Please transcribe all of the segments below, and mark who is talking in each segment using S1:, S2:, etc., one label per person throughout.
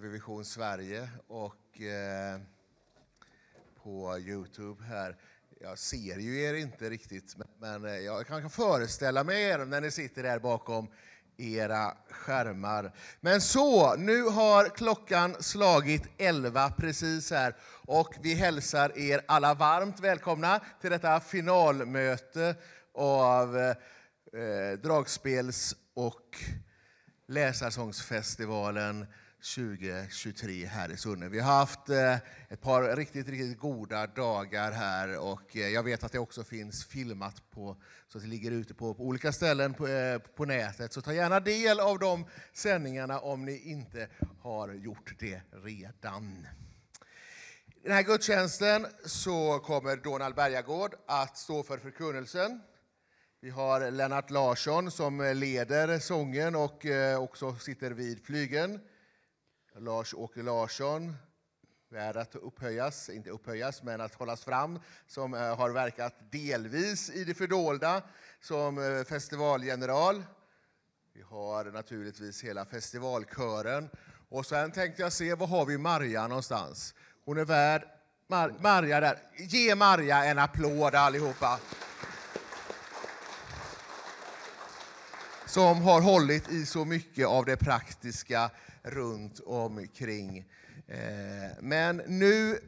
S1: TV Vision Sverige och eh, på Youtube här. Jag ser ju er inte riktigt, men eh, jag kan föreställa mig er när ni sitter där bakom era skärmar. Men så, nu har klockan slagit 11 precis här och vi hälsar er alla varmt välkomna till detta finalmöte av eh, dragspels och läsarsångsfestivalen 2023 här i Sunne. Vi har haft eh, ett par riktigt, riktigt goda dagar här och eh, jag vet att det också finns filmat på, så att det ligger ute på, på olika ställen på, eh, på nätet. Så ta gärna del av de sändningarna om ni inte har gjort det redan. I den här gudstjänsten så kommer Donald Bergagård att stå för förkunnelsen. Vi har Lennart Larsson som leder sången och också sitter vid flygeln. Lars-Åke Larsson, värd att upphöjas, inte upphöjas, men att hållas fram, som eh, har verkat delvis i det fördolda som eh, festivalgeneral. Vi har naturligtvis hela festivalkören. Och sen tänkte jag se, var har vi Marja någonstans? Hon är värd... Mar Marja där. Ge Marja en applåd allihopa. Som har hållit i så mycket av det praktiska runt omkring. Eh, men nu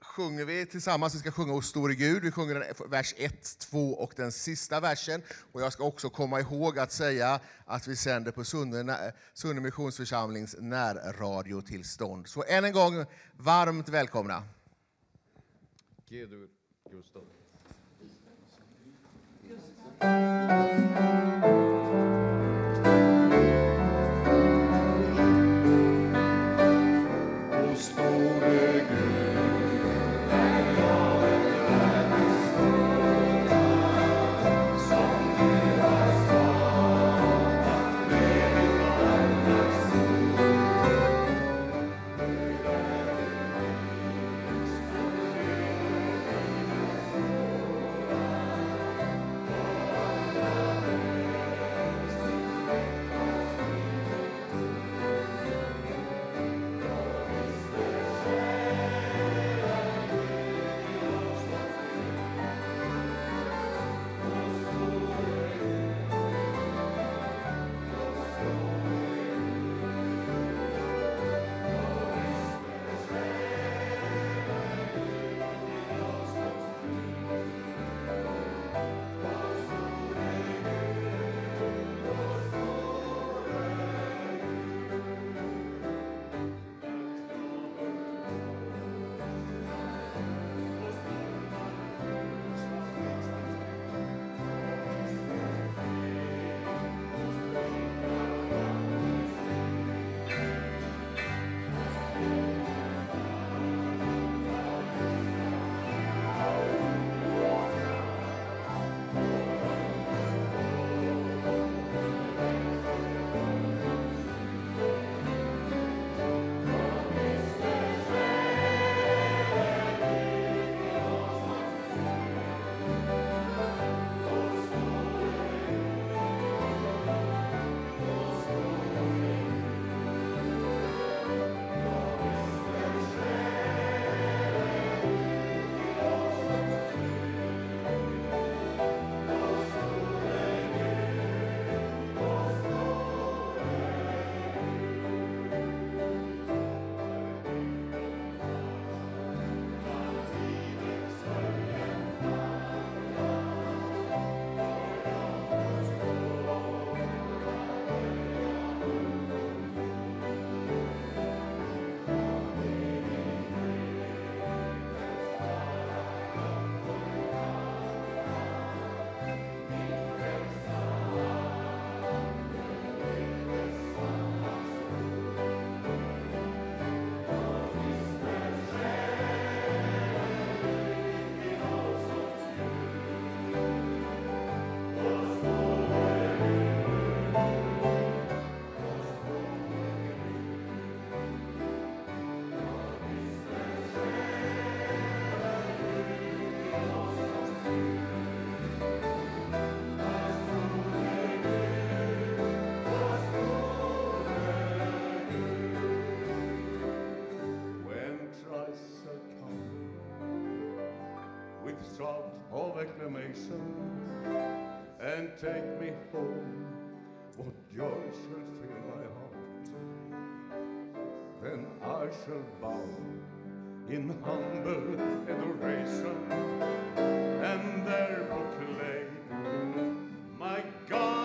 S1: sjunger vi tillsammans. Vi ska sjunga O store Gud. Vi sjunger vers 1, 2 och den sista versen. Och jag ska också komma ihåg att säga att vi sänder på Sunne, Sunne Missionsförsamlings närradiotillstånd. Så än en gång, varmt välkomna.
S2: Ge Gustav. And take me home. What joy shall fill my heart? Then I shall bow in humble adoration and there proclaim, My God,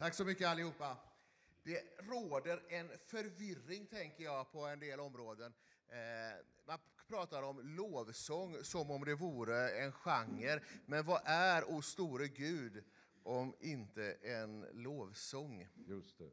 S1: Tack så mycket allihopa. Det råder en förvirring, tänker jag, på en del områden. Eh, man pratar om lovsång som om det vore en genre. Men vad är, o store Gud, om inte en lovsång?
S3: Just det.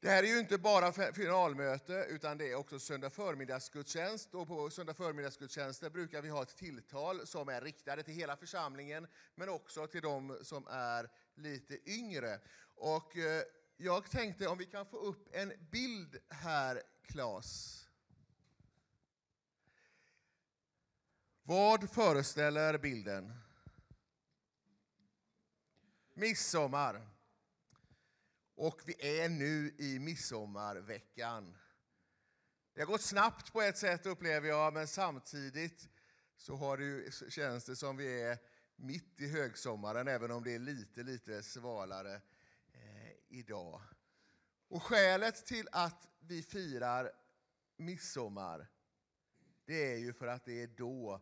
S1: Det här är ju inte bara fi- finalmöte, utan det är också söndag förmiddagsgudstjänst. Och på söndag förmiddagsgudstjänster brukar vi ha ett tilltal som är riktade till hela församlingen, men också till de som är lite yngre. Och eh, jag tänkte om vi kan få upp en bild här, Claes. Vad föreställer bilden? Midsommar. Och vi är nu i midsommarveckan. Det har gått snabbt på ett sätt upplever jag, men samtidigt så har det ju, känns det som vi är mitt i högsommaren, även om det är lite, lite svalare eh, idag. Och skälet till att vi firar midsommar, det är ju för att det är då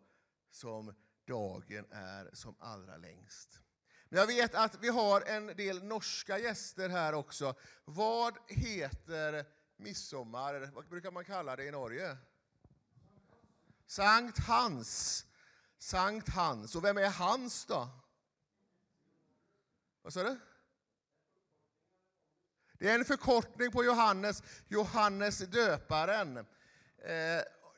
S1: som dagen är som allra längst. Men jag vet att vi har en del norska gäster här också. Vad heter midsommar? Vad brukar man kalla det i Norge? Sankt Hans. Sankt Hans. Och vem är Hans då? Vad sa du? Det är en förkortning på Johannes, Johannes döparen. Eh,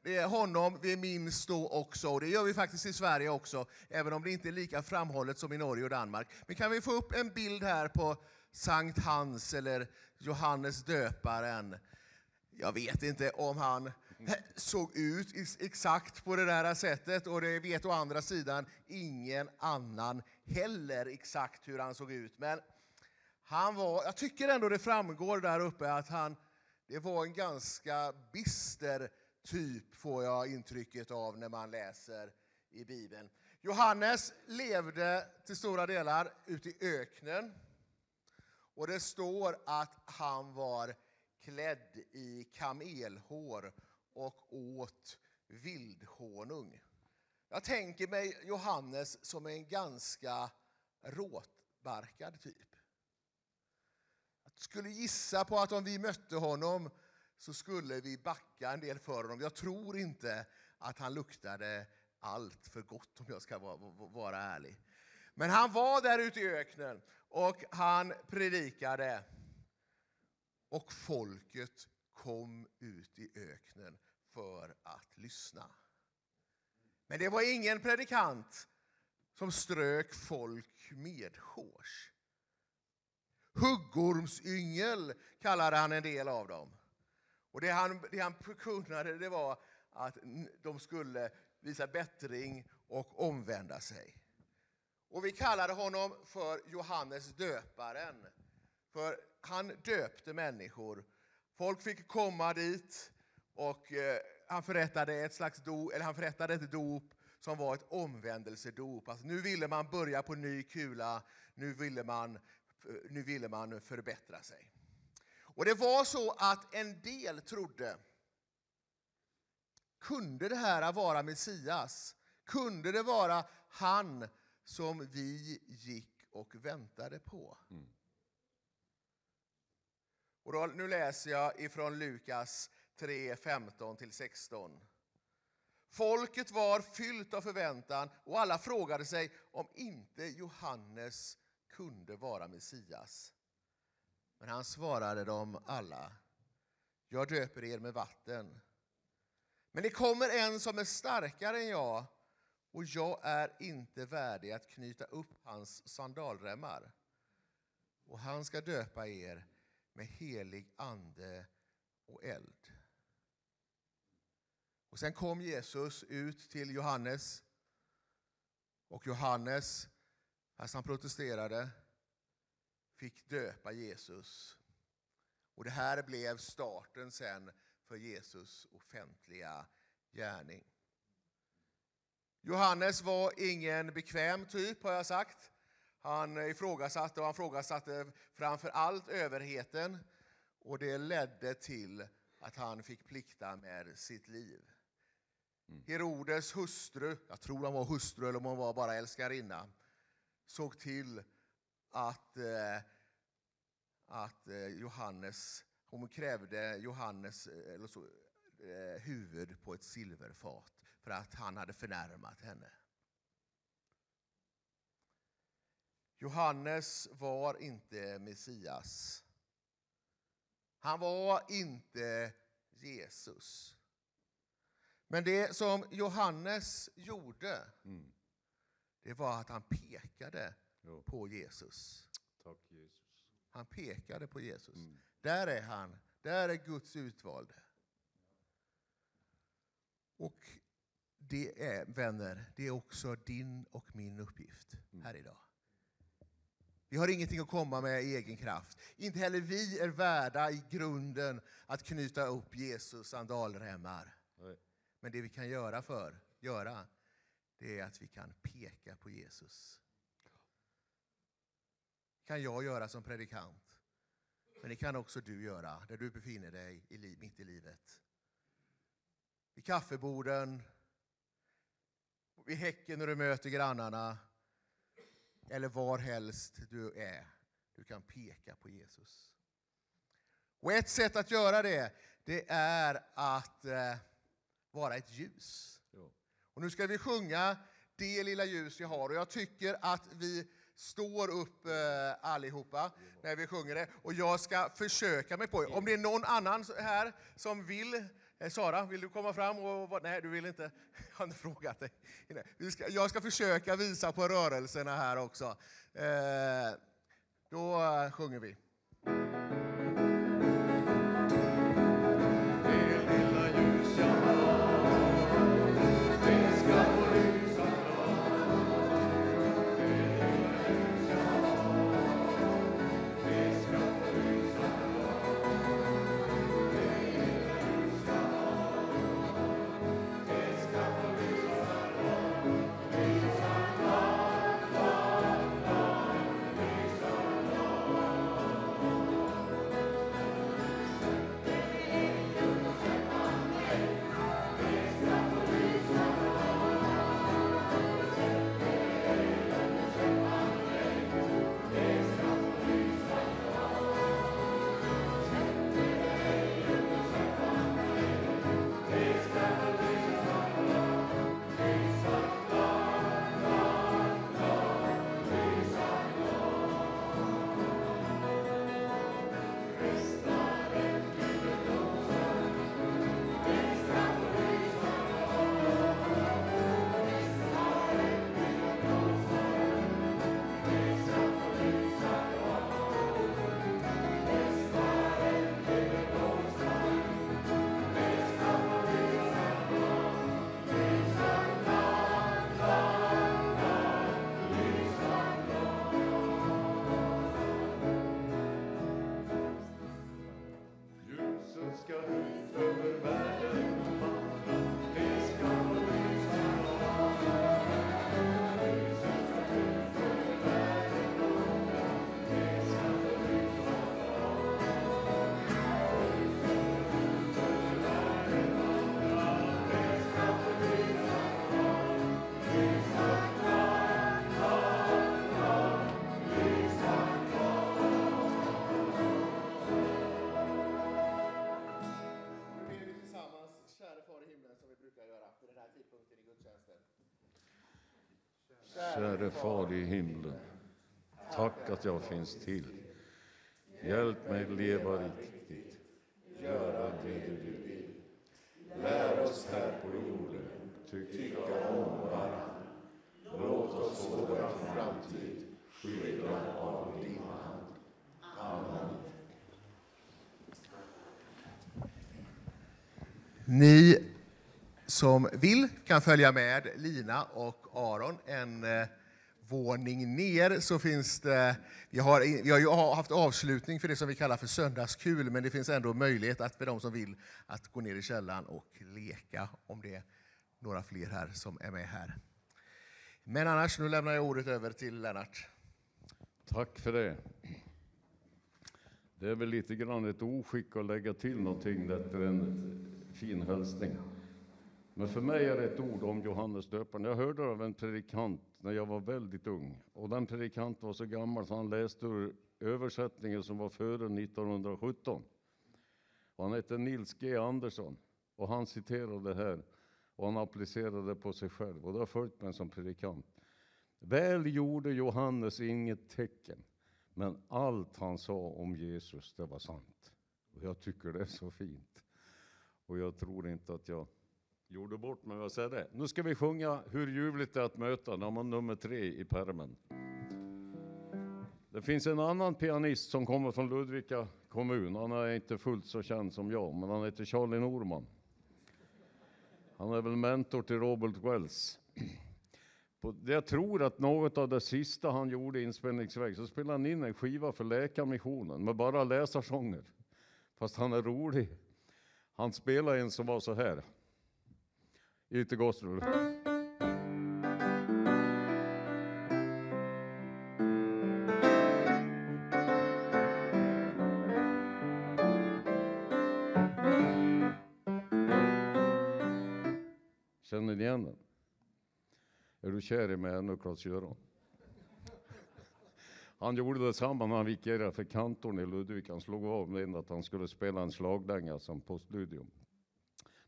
S1: det är honom vi minns då också, och det gör vi faktiskt i Sverige också, även om det inte är lika framhållet som i Norge och Danmark. Men kan vi få upp en bild här på Sankt Hans eller Johannes döparen? Jag vet inte om han såg ut exakt på det där sättet och det vet å andra sidan ingen annan heller exakt hur han såg ut. Men han var, jag tycker ändå det framgår där uppe att han, det var en ganska bister typ får jag intrycket av när man läser i Bibeln. Johannes levde till stora delar ute i öknen. Och det står att han var klädd i kamelhår och åt vildhonung. Jag tänker mig Johannes som en ganska råtbarkad typ. Jag skulle gissa på att om vi mötte honom så skulle vi backa en del för honom. Jag tror inte att han luktade allt för gott om jag ska vara, vara ärlig. Men han var där ute i öknen och han predikade. Och folket kom ut i öknen för att lyssna. Men det var ingen predikant som strök folk medhårs. Huggormsyngel kallade han en del av dem. Och det han, det han förkunnade det var att de skulle visa bättring och omvända sig. Och vi kallade honom för Johannes döparen. För han döpte människor. Folk fick komma dit och eh, han förrättade ett slags dop, eller han förrättade ett dop som var ett omvändelsedop. Alltså nu ville man börja på ny kula, nu ville man, nu ville man förbättra sig. Och det var så att en del trodde, kunde det här vara Messias? Kunde det vara han som vi gick och väntade på? Och då, nu läser jag ifrån Lukas 3, 15-16. Folket var fyllt av förväntan och alla frågade sig om inte Johannes kunde vara Messias. Men han svarade dem alla, jag döper er med vatten. Men det kommer en som är starkare än jag, och jag är inte värdig att knyta upp hans sandalremmar. Och han ska döpa er med helig ande och eld. Och sen kom Jesus ut till Johannes. Och Johannes, fast han protesterade, fick döpa Jesus. Och det här blev starten sen för Jesus offentliga gärning. Johannes var ingen bekväm typ har jag sagt. Han ifrågasatte och han ifrågasatte framför allt överheten och det ledde till att han fick plikta med sitt liv. Mm. Herodes hustru, jag tror hon var hustru eller om hon var bara älskarinna, såg till att, eh, att eh, Johannes, hon krävde Johannes eh, eller så, huvud på ett silverfat för att han hade förnärmat henne. Johannes var inte Messias. Han var inte Jesus. Men det som Johannes gjorde,
S2: Mm.
S1: det var att han pekade
S2: Ja.
S1: på Jesus.
S2: Tack Jesus.
S1: Han pekade på Jesus.
S2: Mm.
S1: Där är han. Där är Guds utvalde. Och det är, vänner, det är också din och min uppgift här idag. Vi har ingenting att komma med i egen kraft. Inte heller vi är värda i grunden att knyta upp Jesus sandalremmar.
S2: Nej.
S1: Men det vi kan göra för, göra, det är att vi kan peka på Jesus. Det kan jag göra som predikant. Men det kan också du göra där du befinner dig i mitt i livet. Vid kaffeborden, vid häcken när du möter grannarna eller var helst du är. Du kan peka på Jesus. Och ett sätt att göra det, det är att eh, vara ett ljus.
S2: Ja.
S1: Och nu ska vi sjunga Det lilla ljus jag har. Och jag tycker att vi står upp eh, allihopa när vi sjunger det. Och jag ska försöka mig på det. Om det är någon annan här som vill eh, Sara, vill du komma fram? Och, nej, du vill inte. Jag har inte frågat dig. Ska, jag ska försöka visa på rörelserna här också. Eh, då eh, sjunger vi. Käre Far i himlen,
S2: tack att jag finns till. Hjälp mig leva riktigt. Göra det du vill. Lär oss här på jorden tycka om varandra. Låt oss få vår framtid skyddad av din hand. Amen.
S1: Ni som vill kan följa med Lina och Aron en eh, våning ner så finns det, vi har, vi har ju haft avslutning för det som vi kallar för söndagskul men det finns ändå möjlighet att för de som vill att gå ner i källaren och leka om det är några fler här som är med här. Men annars, nu lämnar jag ordet över till Lennart.
S2: Tack för det. Det är väl lite grann ett oskick att lägga till någonting efter en fin hälsning. Men för mig är det ett ord om Johannes döparen. Jag hörde av en predikant när jag var väldigt ung. Och den predikant var så gammal så han läste ur översättningen som var före 1917. Och han hette Nils G Andersson. Och han citerade det här och han applicerade det på sig själv. Och det har följt mig som predikant. Väl gjorde Johannes inget tecken, men allt han sa om Jesus, det var sant. Och jag tycker det är så fint. Och jag tror inte att jag gjorde bort mig vad säger det. Nu ska vi sjunga Hur ljuvligt det är att möta, när man nummer tre i pärmen. Det finns en annan pianist som kommer från Ludvika kommun. Han är inte fullt så känd som jag, men han heter Charlie Norman. Han är väl mentor till Robert Wells. Jag tror att något av det sista han gjorde inspelningsväg så spelade han in en skiva för Läkarmissionen med bara läsarsånger. Fast han är rolig. Han spelade en som var så här. Lite gospel. Känner ni igen den? Är du kär i mig ännu, Klas-Göran? Han gjorde detsamma när han vikarierade för kantorn i Ludvika. Han slog av med att han skulle spela en slagdänga som postludium.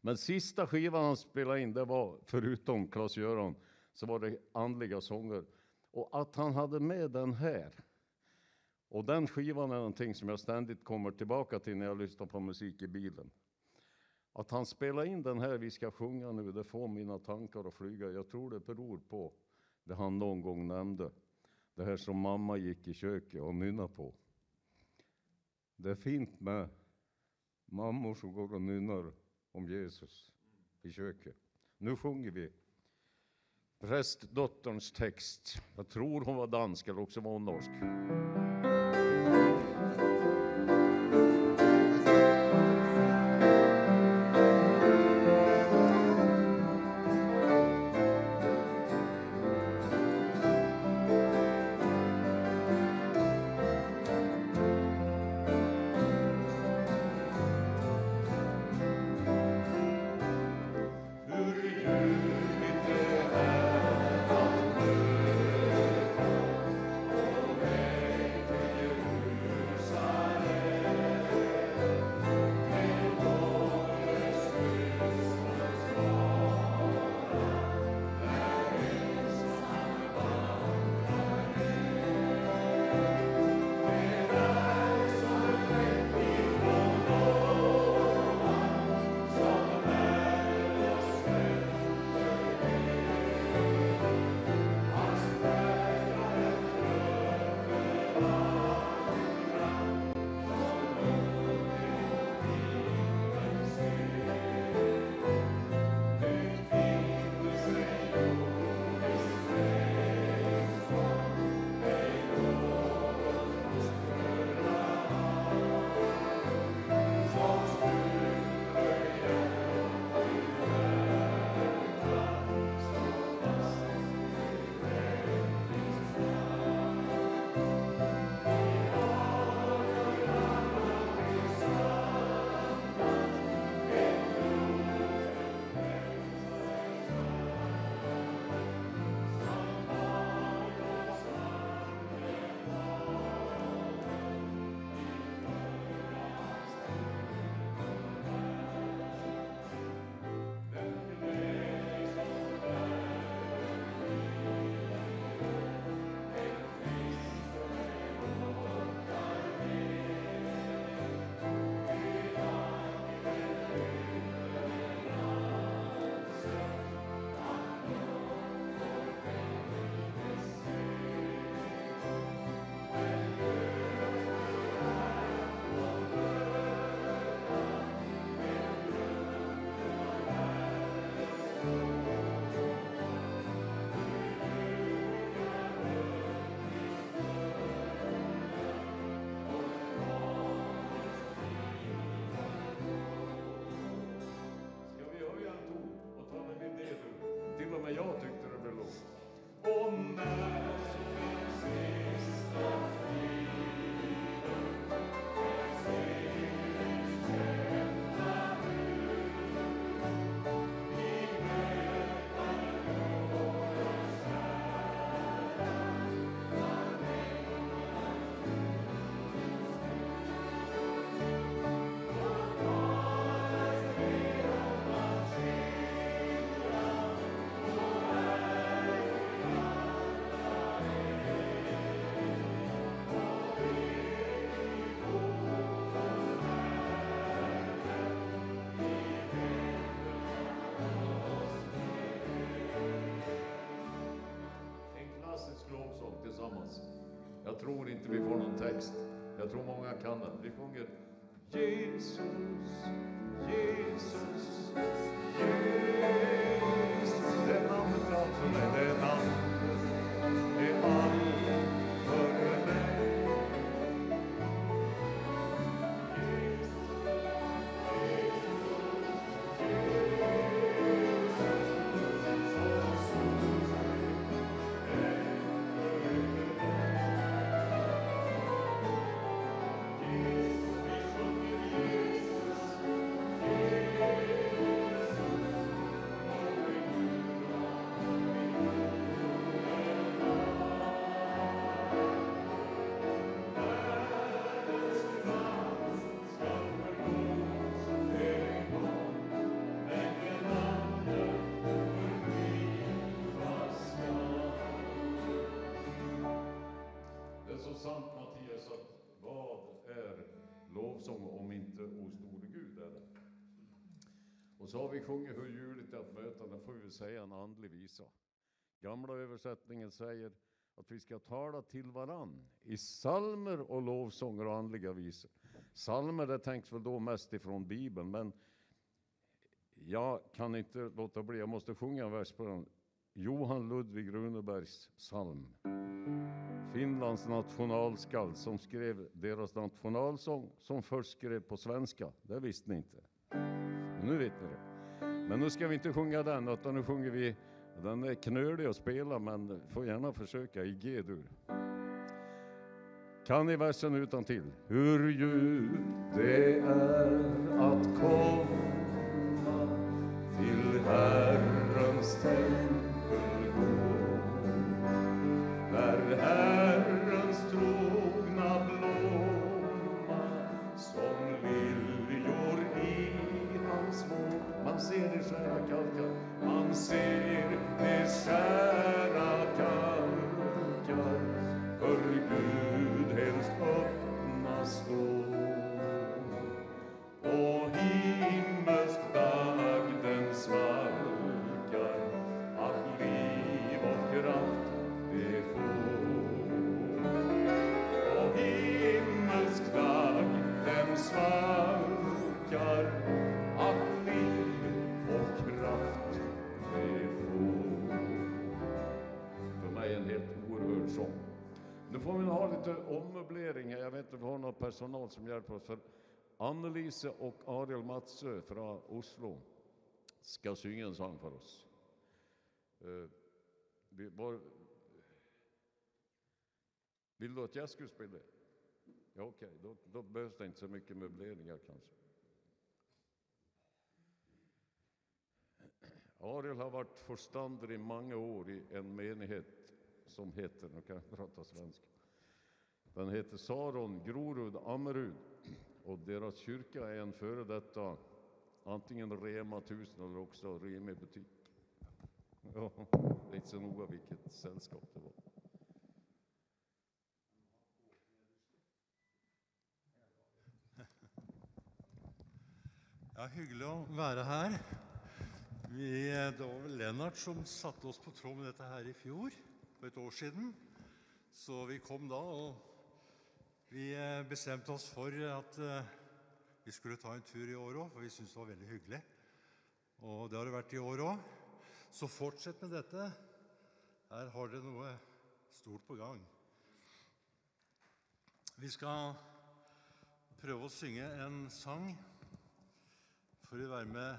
S2: Men sista skivan han spelade in, det var förutom Klas-Göran, så var det andliga sånger. Och att han hade med den här. Och den skivan är någonting som jag ständigt kommer tillbaka till när jag lyssnar på musik i bilen. Att han spelar in den här vi ska sjunga nu, det får mina tankar att flyga. Jag tror det beror på det han någon gång nämnde. Det här som mamma gick i köket och nynnade på. Det är fint med mammor som går och nynnar om Jesus i köket. Nu sjunger vi prästdotterns text. Jag tror hon var dansk eller också var hon norsk. Jag tror många kan den. Vi sjunger Jesus, lovsång om inte O store Gud är det? Och så har vi sjungit hur ljuvligt är att möta, Det får vi säga en andlig visa. Gamla översättningen säger att vi ska tala till varann i salmer och lovsånger och andliga visor. Salmer det tänks väl då mest ifrån Bibeln, men jag kan inte låta bli, jag måste sjunga en vers på den. Johan Ludvig Runebergs psalm. Finlands nationalskald som skrev deras nationalsång som först skrev på svenska. Det visste ni inte. Men nu vet ni det. Men nu ska vi inte sjunga den, utan nu sjunger vi, den är knölig att spela men får gärna försöka i G-dur. Kan ni versen utan till? Hur djupt det är att komma till Herrens tält ser det skära kalkar, man ser det skära personal som hjälper oss. För Annelise och Ariel Matsö från Oslo ska synga en sång för oss. Uh, vi var... Vill du att jag skulle spela? Ja, okej, då, då behövs det inte så mycket möbleringar kanske. Ariel har varit förståndare i många år i en menighet som heter, nu kan jag prata svenska, den heter Saron Grorud Ammerud och deras kyrka är en före detta antingen Rema 1000 eller också Remi butik. Ja, det är inte så noga vilket sällskap det var.
S4: Ja, hyggelig å være her. Vi, det var vel Lennart som satte oss på tråd med dette her i fjor, for et år siden. Så vi kom da, og vi bestämde bestemte oss for at eh, vi skulle ta en tur i år òg, for vi syntes det var veldig hyggelig. Og det har det vært i år òg. Så fortsett med dette. Her har dere noe stort på gang. Vi skal prøve å synge en sang. För vi være med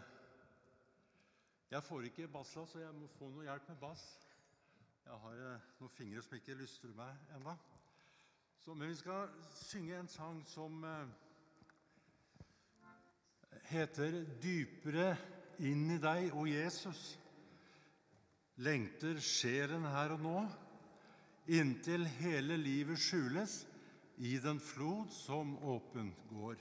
S4: Jeg får ikke bas, så jeg må få noe hjelp med bass. Jeg har eh, noen fingre som ikke lystrer meg ennå. Så, men vi skal synge en sang som eh, heter 'Dypere inn i deg, o Jesus'. Lengter sjelen her og nå, inntil hele livet skjules i den flod som öppen går.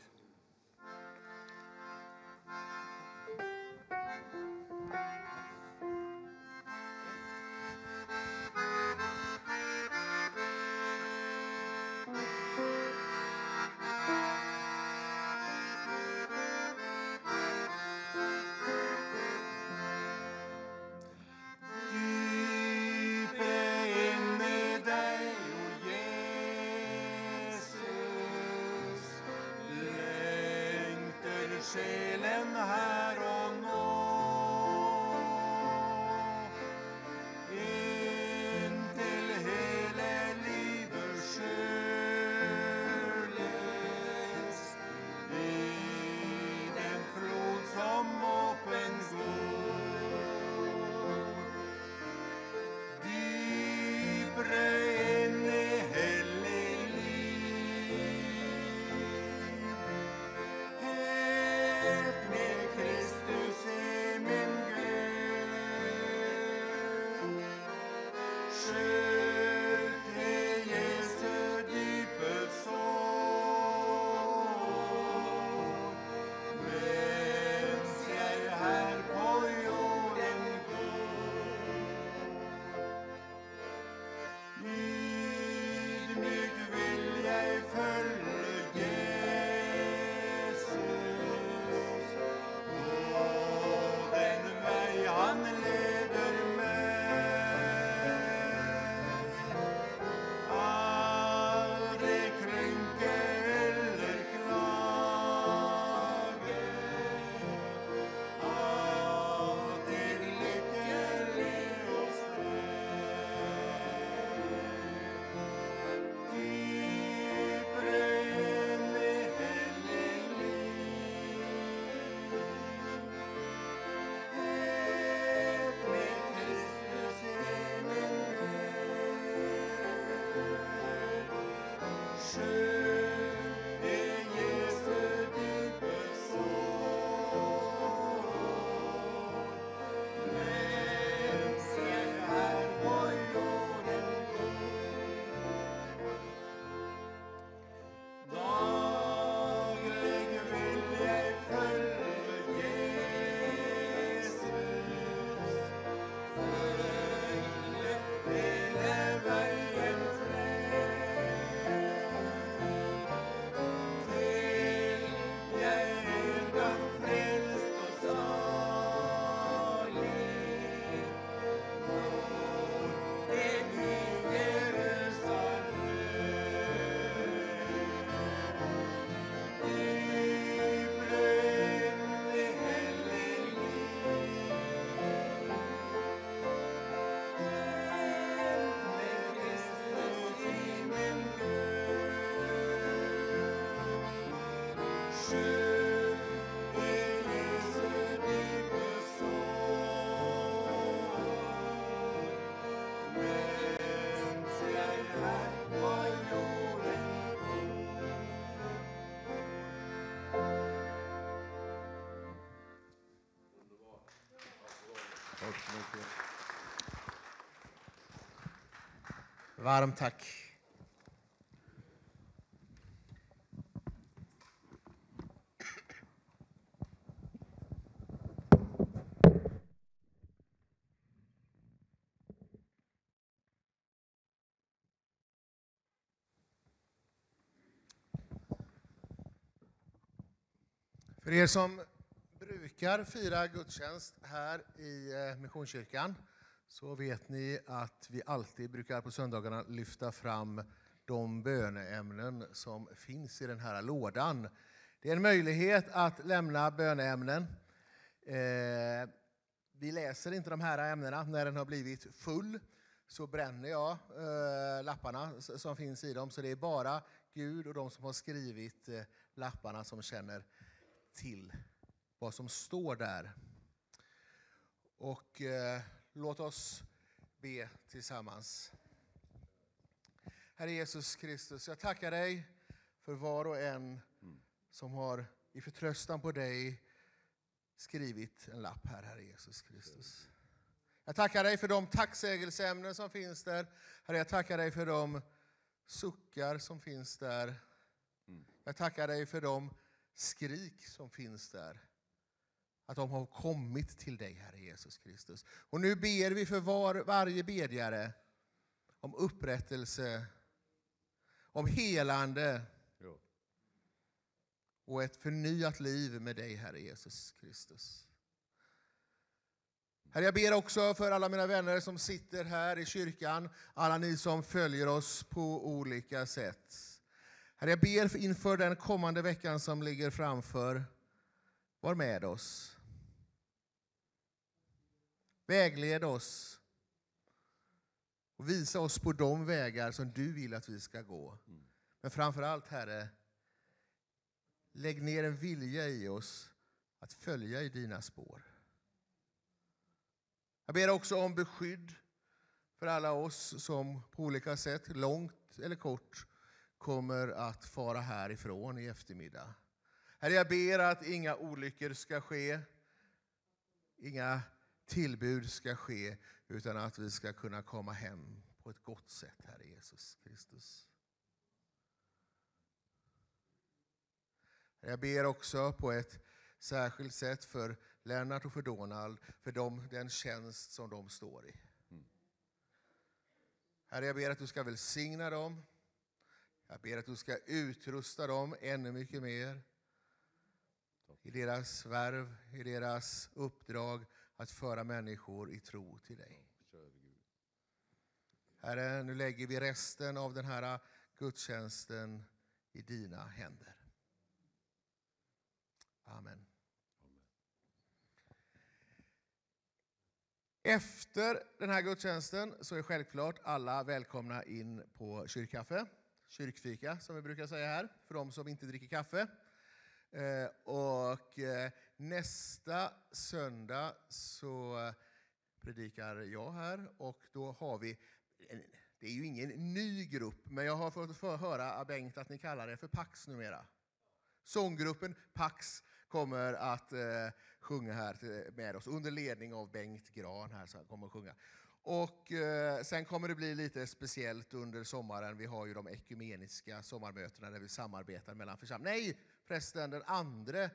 S2: Tack så mycket.
S1: Varmt tack. För er som brukar fira gudstjänst här i eh, Missionskyrkan så vet ni att vi alltid brukar på söndagarna lyfta fram de böneämnen som finns i den här lådan. Det är en möjlighet att lämna böneämnen. Eh, vi läser inte de här ämnena. När den har blivit full så bränner jag eh, lapparna som finns i dem. Så det är bara Gud och de som har skrivit lapparna som känner till vad som står där. Och eh, låt oss be tillsammans. Herre Jesus Kristus, jag tackar dig för var och en som har i förtröstan på dig skrivit en lapp här, Herre Jesus Kristus. Jag tackar dig för de tacksägelseämnen som finns där. Herre, jag tackar dig för de suckar som finns där. Jag tackar dig för de skrik som finns där. Att de har kommit till dig, Herre Jesus Kristus. Och nu ber vi för var, varje bedjare om upprättelse, om helande och ett förnyat liv med dig, Herre Jesus Kristus. Herre, jag ber också för alla mina vänner som sitter här i kyrkan, alla ni som följer oss på olika sätt. Herre, jag ber för- inför den kommande veckan som ligger framför, var med oss. Vägled oss och visa oss på de vägar som du vill att vi ska gå. Men framför allt, Herre, lägg ner en vilja i oss att följa i dina spår. Jag ber också om beskydd för alla oss som på olika sätt, långt eller kort, kommer att fara härifrån i eftermiddag. Herre, jag ber att inga olyckor ska ske, inga tillbud ska ske, utan att vi ska kunna komma hem på ett gott sätt, Herre Jesus Kristus. Jag ber också på ett särskilt sätt för Lennart och för Donald, för dem, den tjänst som de står i. Herre, jag ber att du ska välsigna dem. Jag ber att du ska utrusta dem ännu mycket mer i deras värv, i deras uppdrag att föra människor i tro till dig. Herre, nu lägger vi resten av den här gudstjänsten i dina händer. Amen. Efter den här gudstjänsten så är självklart alla välkomna in på kyrkkaffe, kyrkfika som vi brukar säga här, för de som inte dricker kaffe. Eh, och eh, nästa söndag så eh, predikar jag här och då har vi, det är ju ingen ny grupp, men jag har fått höra av Bengt att ni kallar det för Pax numera. Sånggruppen Pax kommer att eh, sjunga här med oss under ledning av Bengt Gran här som kommer att sjunga. Och eh, sen kommer det bli lite speciellt under sommaren. Vi har ju de ekumeniska sommarmötena där vi samarbetar mellan församlingar. Nej, förresten den andra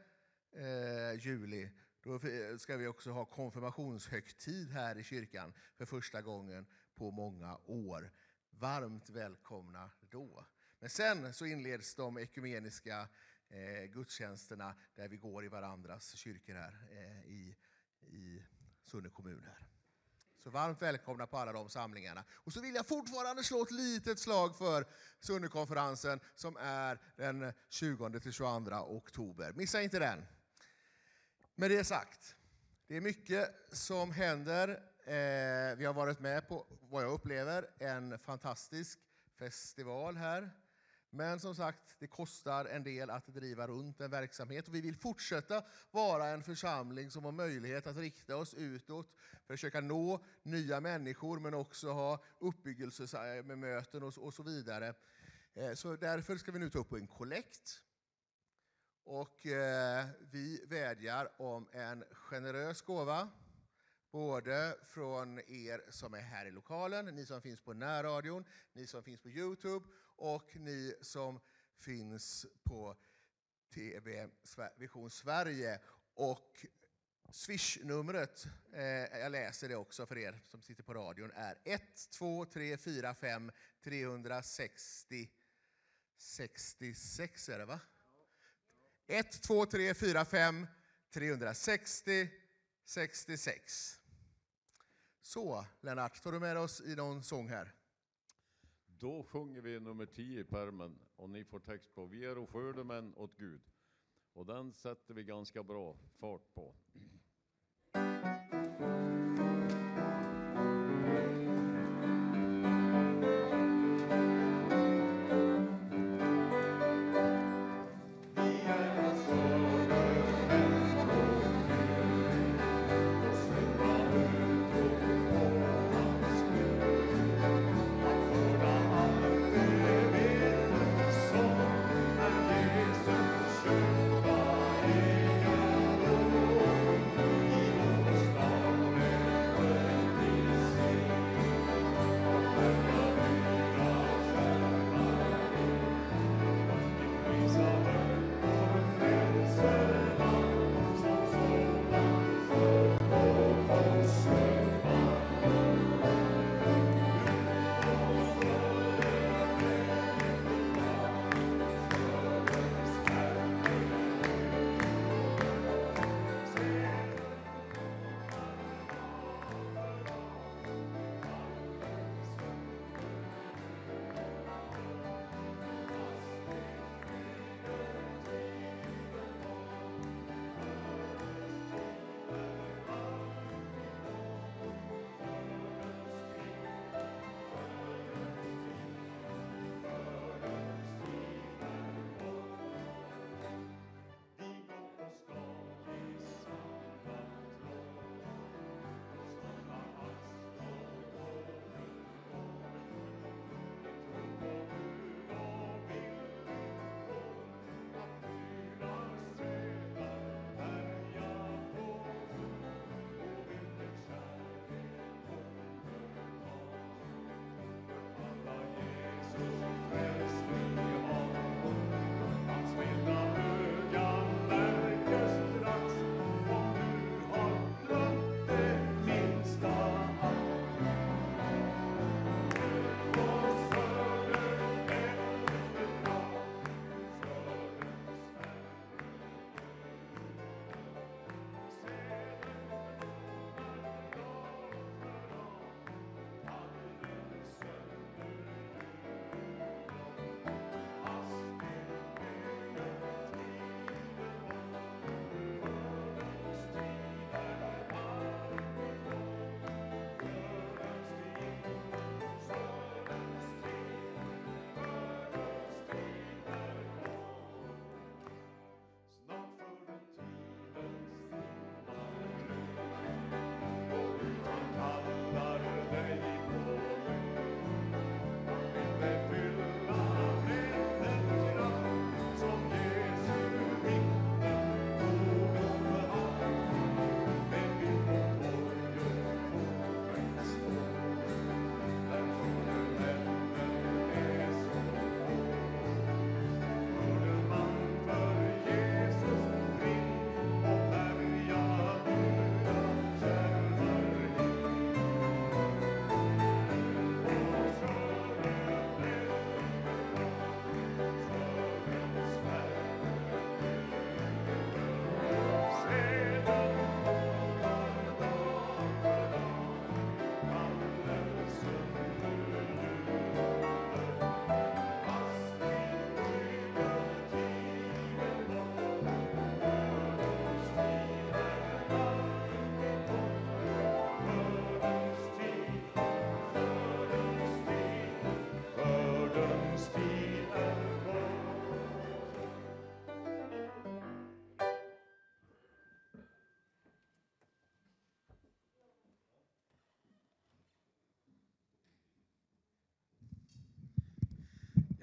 S1: eh, juli då eh, ska vi också ha konfirmationshögtid här i kyrkan för första gången på många år. Varmt välkomna då. Men sen så inleds de ekumeniska eh, gudstjänsterna där vi går i varandras kyrkor här eh, i, i Sunne kommun. Här. Så varmt välkomna på alla de samlingarna. Och så vill jag fortfarande slå ett litet slag för Sunnekonferensen som är den 20-22 oktober. Missa inte den. Med det sagt, det är mycket som händer. Eh, vi har varit med på, vad jag upplever, en fantastisk festival här. Men som sagt, det kostar en del att driva runt en verksamhet. Och vi vill fortsätta vara en församling som har möjlighet att rikta oss utåt, försöka nå nya människor, men också ha uppbyggelse eh, med möten och, och så vidare. Eh, Så därför ska vi nu ta upp en kollekt. Och eh, vi vädjar om en generös gåva både från er som är här i lokalen, ni som finns på närradion, ni som finns på Youtube och ni som finns på TV Vision Sverige. Och Swish-numret, eh, jag läser det också för er som sitter på radion, är 1, 2, 3, 4, 5, 360 66 är det va? 1, 2, 3, 4, 5, 360 66. Så, Lennart, tar du med oss i någon sång här?
S5: Då sjunger vi nummer 10 i permen och ni får text på Vi är skördemän åt Gud. Och den sätter vi ganska bra fart på.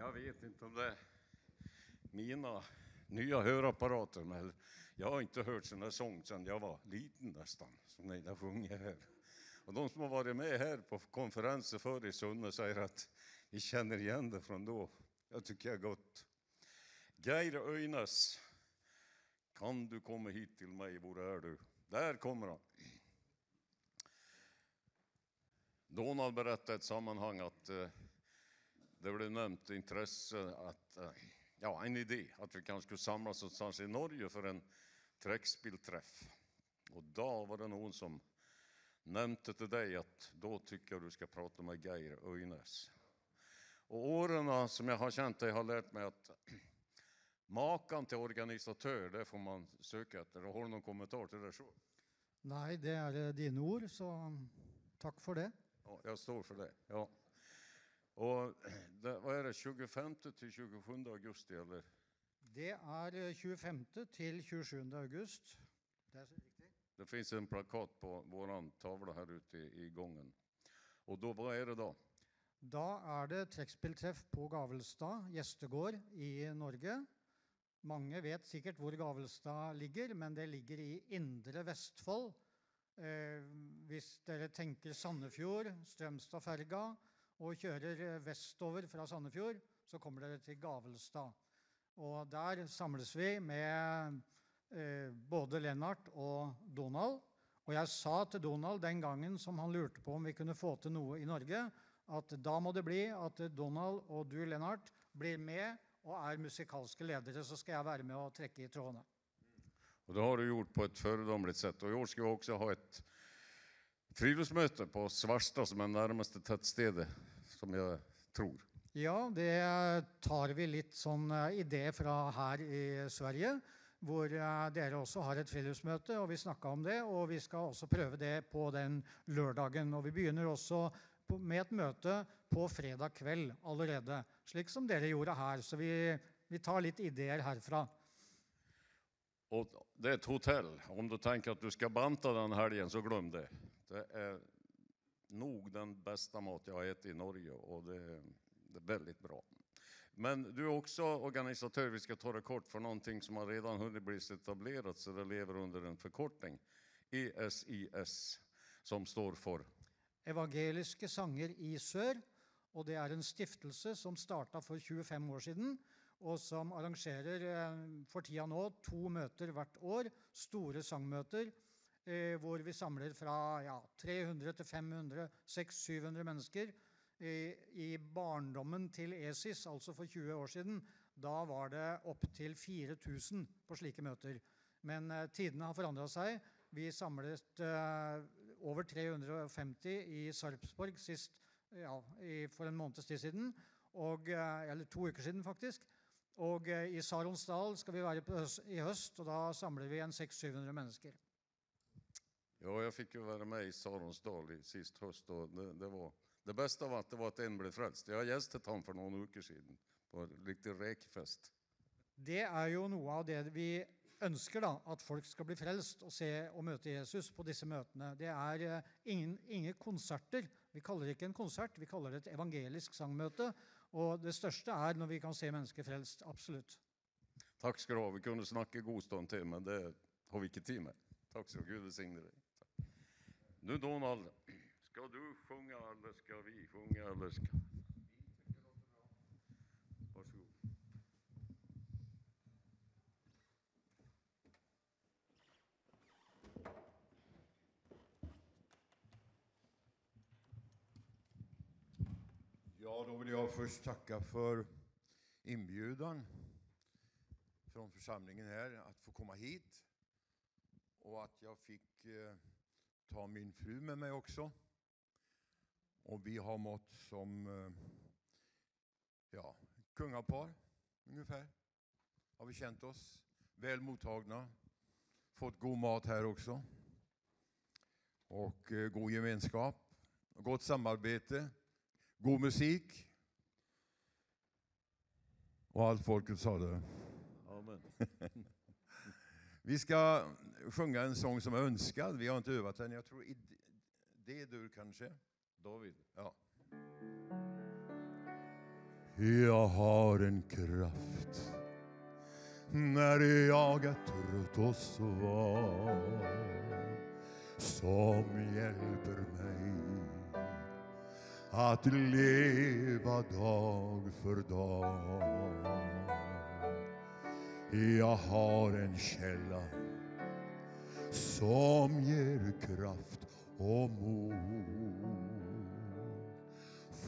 S5: Jag vet inte om det är mina
S2: nya hörapparater. Men jag har inte hört sån här sång sedan jag var liten nästan, som ni har sjungit här. Och de som har varit med här på konferenser förr i Sunne säger att vi känner igen det från då. Jag tycker jag är gott. Geir Öjnes, kan du komma hit till mig, var är du? Där kommer han. Donald berättade i ett sammanhang att eh, det blev nämnt intresse, att, eh, ja, en idé att vi kanske skulle samlas någonstans i Norge för en träckspillträff. Och då var det någon som nämnde till dig att då tycker jag du ska prata med Geir Öjnes. Och åren som jag har känt dig har lärt mig att makan till organisatör, det får man söka efter. Har du någon kommentar till det? Så?
S6: Nei, det eh, dine ord, så takk for det.
S2: Ja, jag står för det. Ja. Och det, vad är det, 25 till 27 augusti eller?
S6: Det er eh, 25. til 27. august. Det er riktig.
S2: Det finns en plakat på våran tavla här ute i, i gången. Och då, vad är det då?
S6: Da er det trekkspilltreff på Gavelstad gjestegård i Norge. Mange vet sikkert hvor Gavelstad ligger, men det ligger i indre Vestfold. Eh, hvis dere tenker Sandefjord, Strømstadferga, og kjører eh, vestover fra Sandefjord, så kommer dere til Gavelstad. Og der samles vi med eh, både Lennart og Donald. Og jeg sa til Donald den gangen som han lurte på om vi kunne få til noe i Norge, at da må det bli at Donald og du, Lennart, blir med og er musikalske ledere. Så skal jeg være med og trekke i trådene.
S2: Och det har du gjort på ett föredömligt sätt. Och i år ska vi också ha ett friluftsmöte på Svarsta som är närmaste tettstedet, som jag tror.
S6: Ja, det tar vi litt sånn eh, idé fra her i Sverige, hvor eh, dere også har et friluftsmøte, og vi snakka om det. Og vi skal også prøve det på den lørdagen. Og vi begynner også på, med et møte på fredag kveld allerede, slik som dere gjorde her. Så vi, vi tar litt ideer herfra.
S2: Och det är ett hotell. Om du tänker att du ska banta den helgen så glöm det. Det är nog den bästa mat jag har ätit i Norge och det är, det är väldigt bra. Men du är också organisatör, vi ska ta det kort, för någonting som har redan hunnit bli etablerat så det lever under en förkortning. ESIS, som står för
S6: Evangeliske sanger i sør. Og det er en stiftelse som starta for 25 år siden, og som arrangerer för for tida nå to møter hvert år. Store sangmøter. Eh, hvor vi samler fra ja, 300 til 500, 600-700 mennesker. I, I barndommen til ESIS, altså for 20 år siden, da var det opptil 4000 på slike møter. Men eh, tidene har forandra seg. Vi samlet eh, over 350 i Sarpsborg sist, ja, i, for en måneds tid siden. Og, eh, eller to uker siden, faktisk. Og eh, i Saronsdal skal vi være på høst, i høst, og da samler vi en 600-700 mennesker.
S2: Ja, jag fick ju vara med i Saronsdal sist höst och det, det, var, det bästa var att det var att en blev frälst. Jag gästat han för några veckor sedan på en riktig räkfest.
S6: Det er jo noe av det vi ønsker, da. At folk skal bli frelst og se og møte Jesus på disse møtene. Det er eh, ingen, ingen konserter. Vi kaller det ikke en konsert, vi kaller det et evangelisk sangmøte. Og det største er når vi kan se mennesker frelst. Absolutt.
S2: Tack ska du ha. Vi kunde snacka god stund till, men det har vi inte tid med. Tack så Gud välsigne dig. Nu Donald, ska du sjunga eller ska vi sjunga eller ska... Varsågod.
S5: Ja, då vill jag först tacka för inbjudan från församlingen här att få komma hit och att jag fick eh, ta min fru med mig också. Och vi har mått som eh, ja, kungapar ungefär. Har vi känt oss väl mottagna. Fått god mat här också. Och eh, god gemenskap. Gott samarbete. God musik. Och allt folket sa det.
S2: Amen.
S5: Vi ska sjunga en sång som är önskad. Vi har inte övat den. Jag tror i D-dur kanske.
S2: David.
S5: Ja. Jag har en kraft
S7: när jag är trött och svag som hjälper mig att leva dag för dag. Jag har en källa som ger kraft och mod.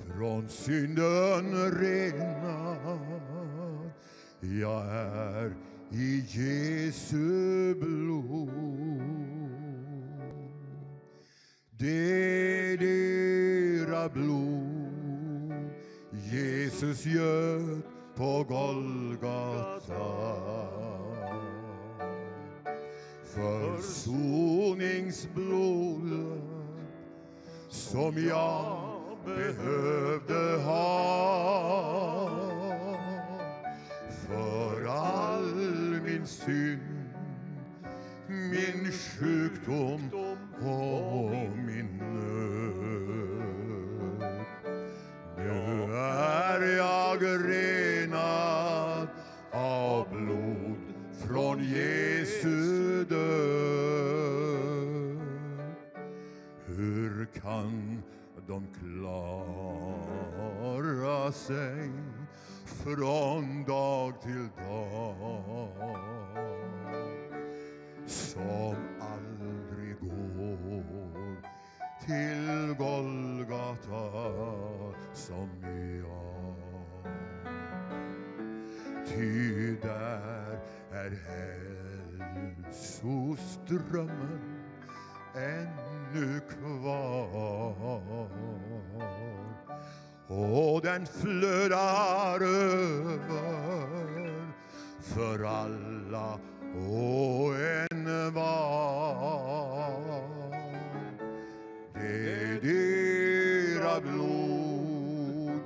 S7: Från synden renad jag är i Jesu blod. Det dyra blod Jesus göt på Golgata. Försoningsblodet som jag behövde ha. För all min synd, min sjukdom och min nöd. Nu är jag renad kan de klara sig från dag till dag som aldrig går till Golgata som jag. Ty där är hälsoströmmen ännu kvar och den flödar över för alla och en var. Det dyra blod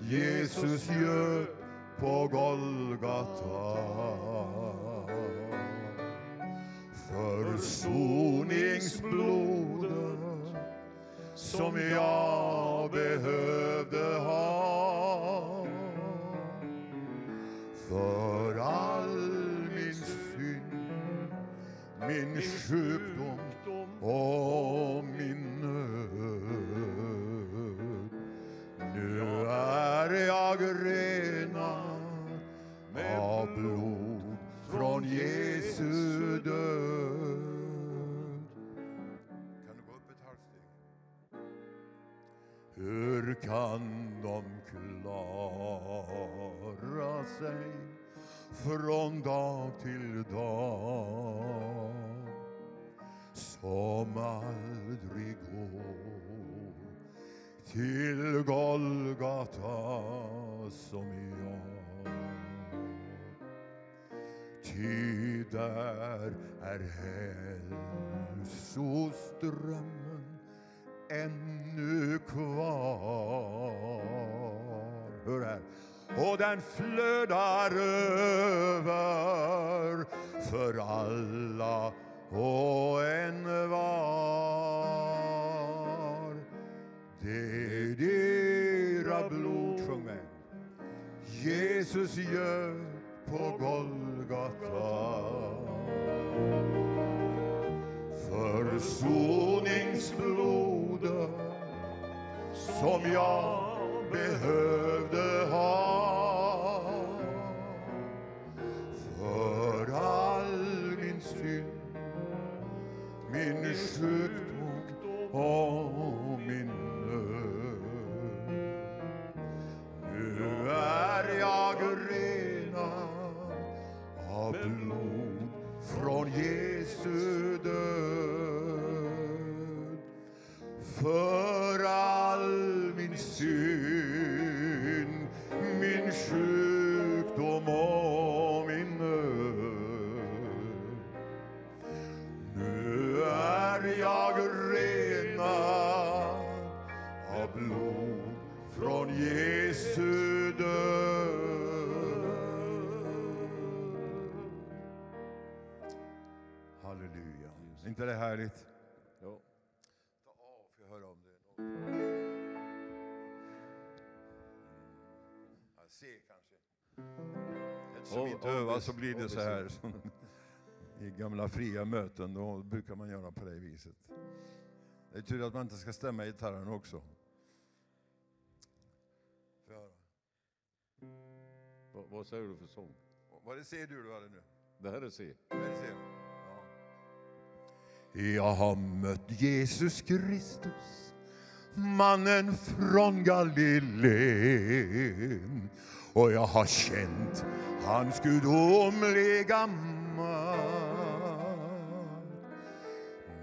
S7: Jesus gör på Golgata försoningsblodet som jag behövde ha för all min synd, min sjukdom och min nöd. Nu är jag renad av blod Jesu död. Kan du gå upp ett halvsteg? Hur kan de klara sig från dag till dag som aldrig går till Golgata som jag Ty där är hälsoströmmen ännu kvar. Hör här. Och den flödar över för alla och en var. Det dyra blod, sjung med. Jesus gör på Golgata försoningsblodet som jag behövde ha för all min synd, min sjukdom och min nöd. Nu är jag renad av blod från Jesu död. För all min synd, min sjukdom och min nöd. Nu är jag renad av blod från Jesu död. Inte det härligt?
S2: Ja.
S7: Ta av, får jag höra om det. Ja, se kanske. Eftersom vi inte övar så blir det så här. I gamla fria möten då brukar man göra på det viset. Det är tur att man inte ska stämma i gitarren också. Får jag höra?
S2: Vad, vad säger du för sång?
S7: Vad det ser du eller nu?
S2: Det här är C.
S7: Är det ser jag? Ja. Jag har mött Jesus Kristus, mannen från Galileen. Och jag har känt hans gudomliga makt.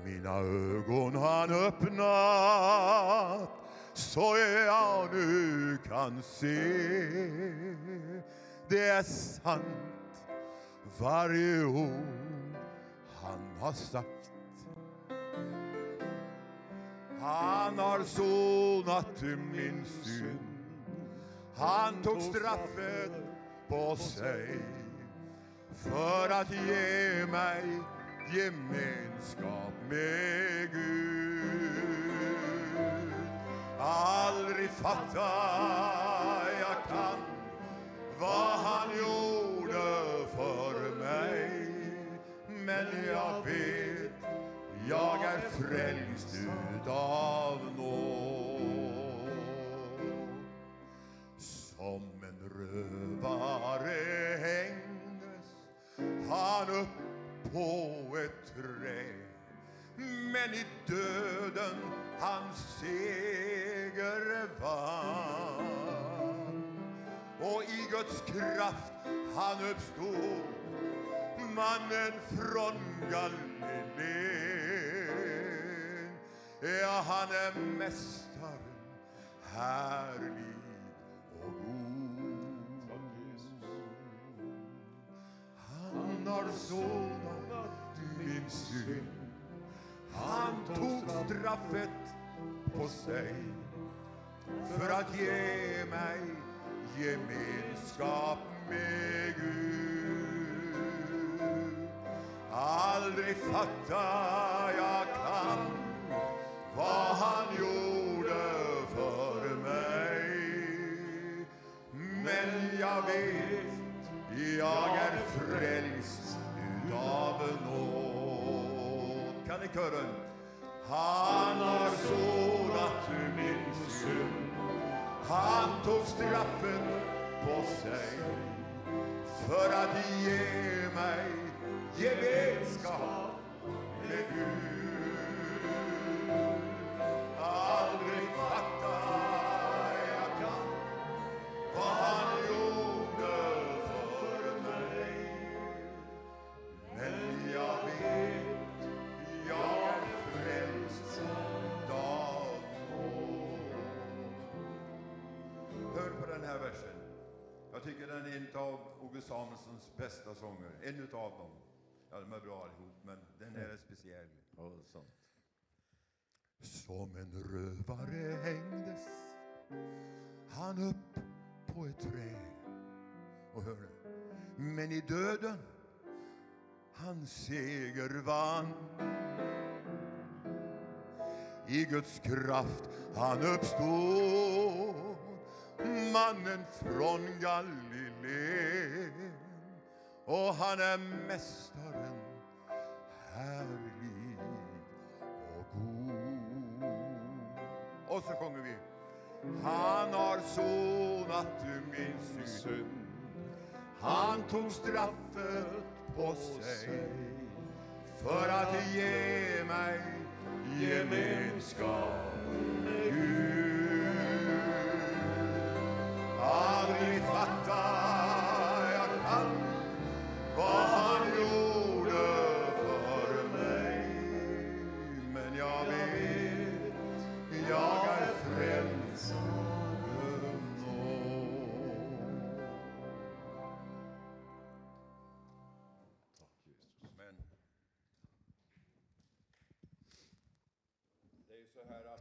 S7: Mina ögon han öppnat så jag nu kan se. Det är sant varje ord han har sagt. Han har sonat min synd. Han tog straffet på sig för att ge mig gemenskap med Gud. Aldrig fatta jag kan vad han gjorde för mig. Men jag vet, jag är frälst utav nåd. Som en rövare hängdes han upp på ett träd. Men i döden hans seger vann. Och i Guds kraft han uppstod, mannen från Galileen. Ja, han är mästaren, härlig och god. Han har sonat min synd. Han tog straffet på sig för att ge mig gemenskap med Gud. Aldrig fatta jag kan vad han gjorde för mig. Men jag vet, jag är frälst utav nåd. Kan ni kören? Han har sonat min synd. Han tog straffet på sig för att ge mig gemenskap med Gud. Samuelssons bästa sånger. En utav dem. Ja, de är bra allihop, men den här är speciell.
S2: Ja.
S7: Som en rövare hängdes han upp på ett träd. Och hör nu. Men i döden han seger vann. I Guds kraft han uppstod mannen från Galileen. Och han är mästare Och så sjunger vi. Han har sonat min synd. Han tog straffet på sig för att ge mig gemenskap med Gud. Aldrig fatta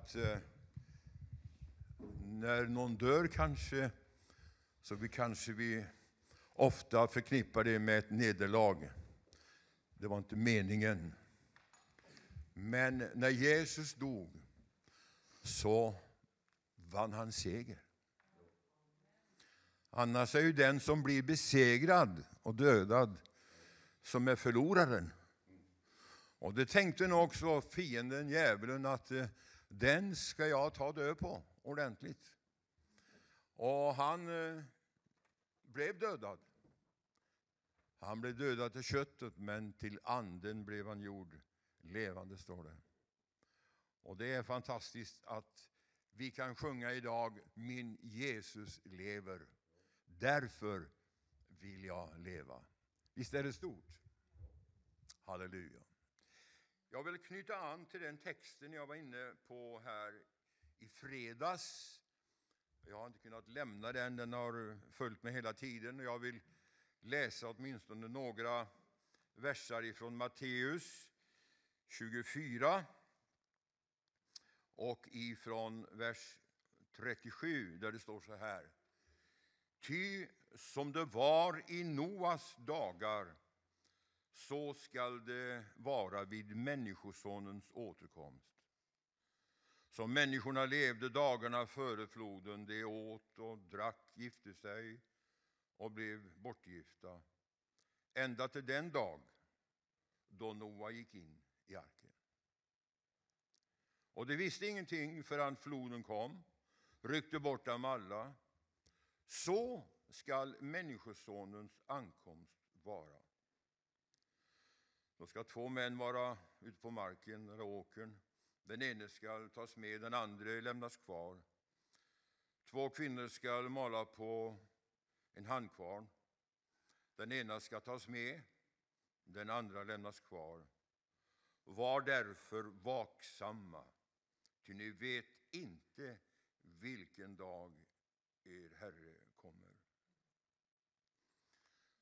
S7: att eh, när någon dör kanske, så vi kanske vi ofta förknippar det med ett nederlag. Det var inte meningen. Men när Jesus dog så vann han seger. Annars är ju den som blir besegrad och dödad som är förloraren. Och det tänkte nog också fienden, djävulen, att eh, den ska jag ta död på ordentligt. Och han eh, blev dödad. Han blev dödad till köttet, men till anden blev han gjord levande, står det. Och det är fantastiskt att vi kan sjunga idag, min Jesus lever. Därför vill jag leva. Visst är det stort? Halleluja. Jag vill knyta an till den texten jag var inne på här i fredags. Jag har inte kunnat lämna den, den har följt mig hela tiden. Jag vill läsa åtminstone några versar ifrån Matteus 24 och ifrån vers 37 där det står så här. Ty som det var i Noas dagar så skall det vara vid Människosonens återkomst. Som människorna levde dagarna före floden, de åt och drack, gifte sig och blev bortgifta. Ända till den dag då Noa gick in i arken. Och de visste ingenting förrän floden kom, ryckte bort dem alla. Så skall Människosonens ankomst vara. Då ska två män vara ute på marken eller åkern. Den ene skall tas med, den andra lämnas kvar. Två kvinnor skall mala på en handkvarn. Den ena ska tas med, den andra lämnas kvar. Var därför vaksamma, ty ni vet inte vilken dag er Herre.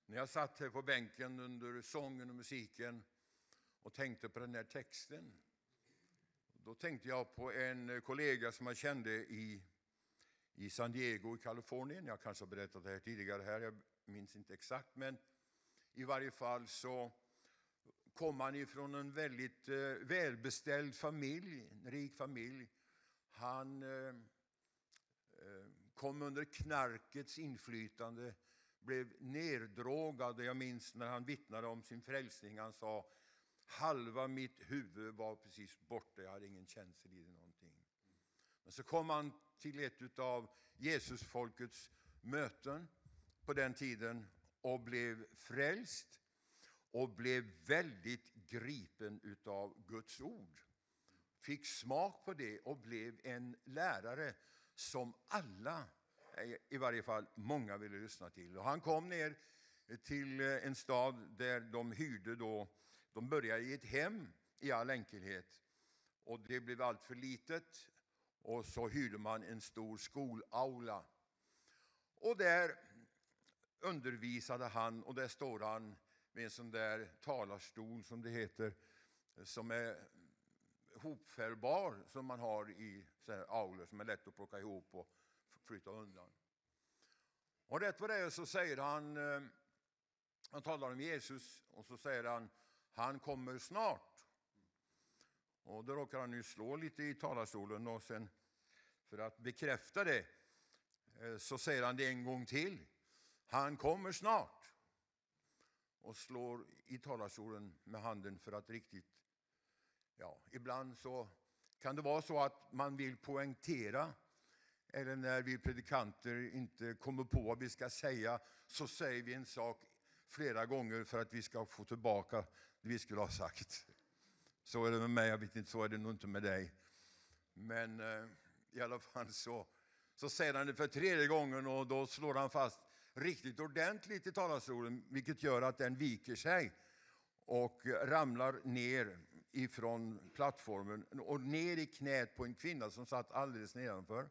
S7: När jag satt här på bänken under sången och musiken och tänkte på den här texten, då tänkte jag på en kollega som jag kände i, i San Diego i Kalifornien. Jag kanske har berättat det här tidigare här, jag minns inte exakt, men i varje fall så kom han ifrån en väldigt eh, välbeställd familj, en rik familj. Han eh, eh kom under knarkets inflytande, blev neddrogad. Jag minns när han vittnade om sin frälsning. Han sa halva mitt huvud var precis borta, jag hade ingen känsel i det någonting. Men så kom han till ett av Jesusfolkets möten på den tiden och blev frälst och blev väldigt gripen utav Guds ord. Fick smak på det och blev en lärare som alla, Eh, i varje fall många, ville lyssna till. Och han kom ner till eh, en stad där de hyrde då, de började i ett hem i all enkelhet. Och det blev allt för litet och så hyrde man en stor skolaula. Och där undervisade han och där står han med en sån där talarstol som det heter, som är hopfällbar som man har i aulor som är lätt att plocka ihop och flytta undan. Och rätt vad det är så säger han, eh, han talar om Jesus och så säger han, han kommer snart. Och då råkar han ju slå lite i talarstolen och sen för att bekräfta det eh, så säger han det en gång till. Han kommer snart. Och slår i talarstolen med handen för att riktigt, ja, ibland så kan det vara så att man vill poängtera eller när vi predikanter inte kommer på vad vi ska säga så säger vi en sak flera gånger för att vi ska få tillbaka det vi skulle ha sagt. Så är det med mig, jag vet inte, så är det nog inte med dig. Men eh, i alla fall så, så säger han det för tredje gången och då slår han fast riktigt ordentligt i talarstolen vilket gör att den viker sig och ramlar ner ifrån plattformen och ner i knät på en kvinna som satt alldeles nedanför.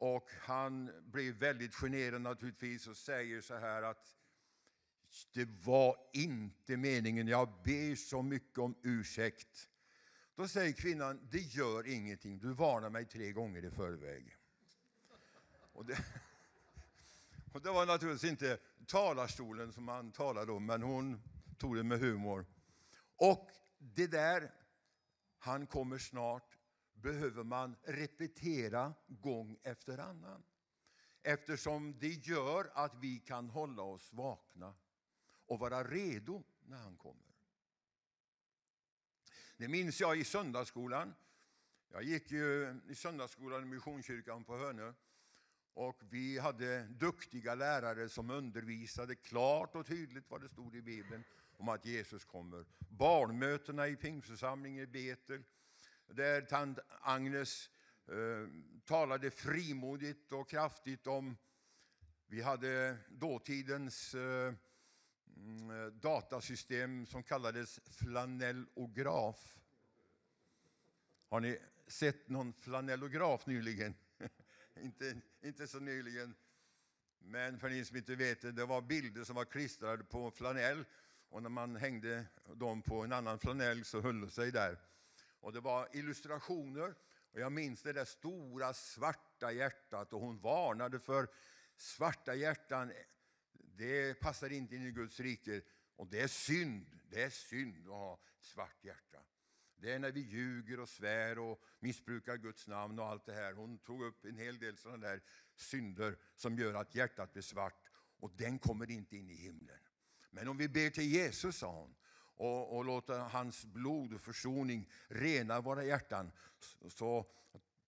S7: Och han blir väldigt generad naturligtvis och säger så här att det var inte meningen, jag ber så mycket om ursäkt. Då säger kvinnan, det gör ingenting, du varnar mig tre gånger i förväg. Och det, och det var naturligtvis inte talarstolen som han talade om, men hon tog det med humor. Och det där, han kommer snart, behöver man repetera gång efter annan. eftersom det gör att vi kan hålla oss vakna och vara redo när han kommer. Det minns jag i söndagsskolan. Jag gick ju i söndagsskolan i Missionskyrkan på Hönö. Och vi hade duktiga lärare som undervisade klart och tydligt vad det stod i Bibeln om att Jesus kommer. Barnmötena i Pingstförsamlingen i Betel, där tant Agnes eh, talade frimodigt och kraftigt om, vi hade dåtidens eh, datasystem som kallades flanellograf. Har ni sett någon flanellograf nyligen? inte, inte så nyligen. Men för ni som inte vet det, det var bilder som var klistrade på flanell och när man hängde dem på en annan flanell så höll de sig där. Och det var illustrationer och jag minns det där stora svarta hjärtat och hon varnade för svarta hjärtan. Det passar inte in i Guds rike och det är synd. Det är synd att ha ett svart hjärta. Det är när vi ljuger och svär och missbrukar Guds namn och allt det här. Hon tog upp en hel del sådana där synder som gör att hjärtat blir svart och den kommer inte in i himlen. Men om vi ber till Jesus, sa hon, och, och låter hans blod och försoning rena våra hjärtan så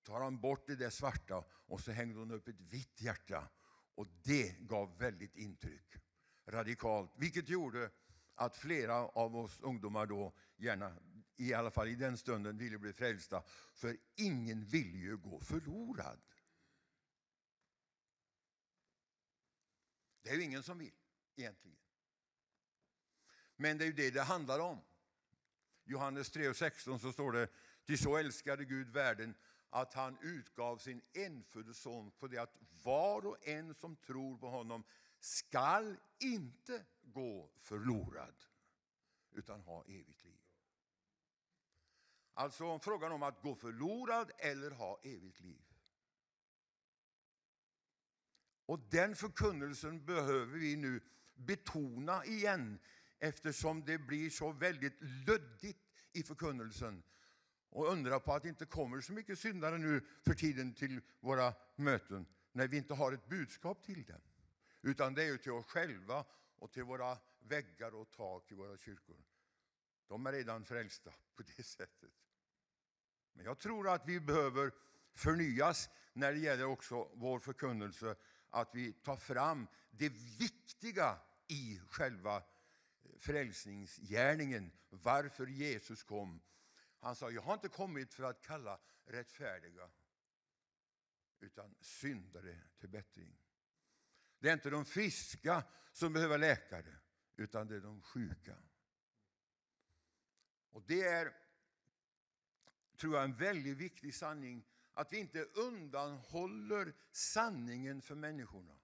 S7: tar han bort det där svarta och så hängde hon upp ett vitt hjärta. Och det gav väldigt intryck, radikalt, vilket gjorde att flera av oss ungdomar då gärna, i alla fall i den stunden, ville bli frälsta. För ingen ville ju gå förlorad. Det är ju ingen som vill, egentligen. Men det är ju det det handlar om. Johannes 3.16 så står det, till så älskade Gud världen att han utgav sin enfödde son på det att var och en som tror på honom skall inte gå förlorad utan ha evigt liv. Alltså frågan om att gå förlorad eller ha evigt liv. Och den förkunnelsen behöver vi nu betona igen eftersom det blir så väldigt luddigt i förkunnelsen. Och undra på att det inte kommer så mycket syndare nu för tiden till våra möten när vi inte har ett budskap till dem. Utan det är ju till oss själva och till våra väggar och tak i våra kyrkor. De är redan frälsta på det sättet. Men jag tror att vi behöver förnyas när det gäller också vår förkunnelse. Att vi tar fram det viktiga i själva frälsningsgärningen. Varför Jesus kom. Han sa, jag har inte kommit för att kalla rättfärdiga utan syndare till bättring. Det är inte de friska som behöver läkare, utan det är de sjuka. Och det är, tror jag, en väldigt viktig sanning att vi inte undanhåller sanningen för människorna.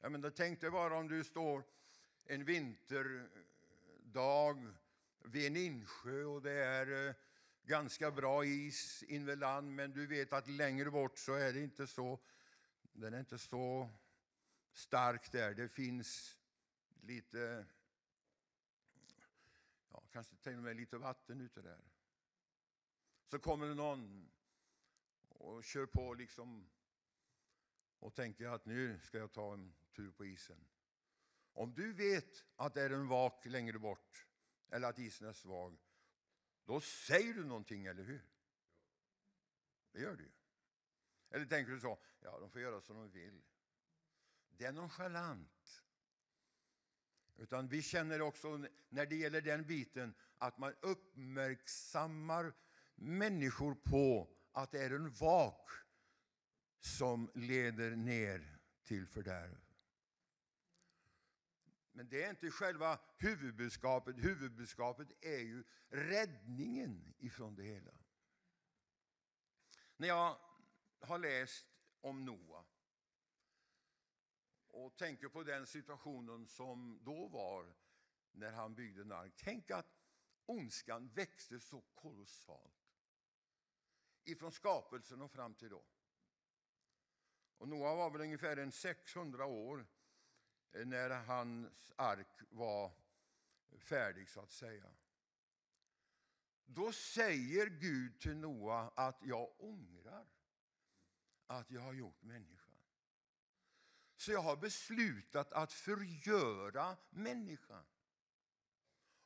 S7: Jag menar, tänk dig bara om du står en vinterdag vid en insjö och det är eh, ganska bra is invid land men du vet att längre bort så är det inte så, den är inte så stark där. Det finns lite, ja, kanske till och med lite vatten ute där. Så kommer det någon och kör på liksom och tänker att nu ska jag ta en tur på isen. Om du vet att det är en vak längre bort eller att isen är svag, då säger du någonting, eller hur? Det gör du ju. Eller tänker du så, ja de får göra som de vill. Det är nonchalant. Utan vi känner också när det gäller den biten att man uppmärksammar människor på att det är en vak som leder ner till fördärv. Men det är inte själva huvudbudskapet. Huvudbudskapet är ju räddningen ifrån det hela. När jag har läst om Noa och tänker på den situationen som då var när han byggde en ark. Tänk att ondskan växte så kolossalt ifrån skapelsen och fram till då. Och Noa var väl ungefär en 600 år när hans ark var färdig så att säga. Då säger Gud till Noa att jag ångrar att jag har gjort människan. Så jag har beslutat att förgöra människan.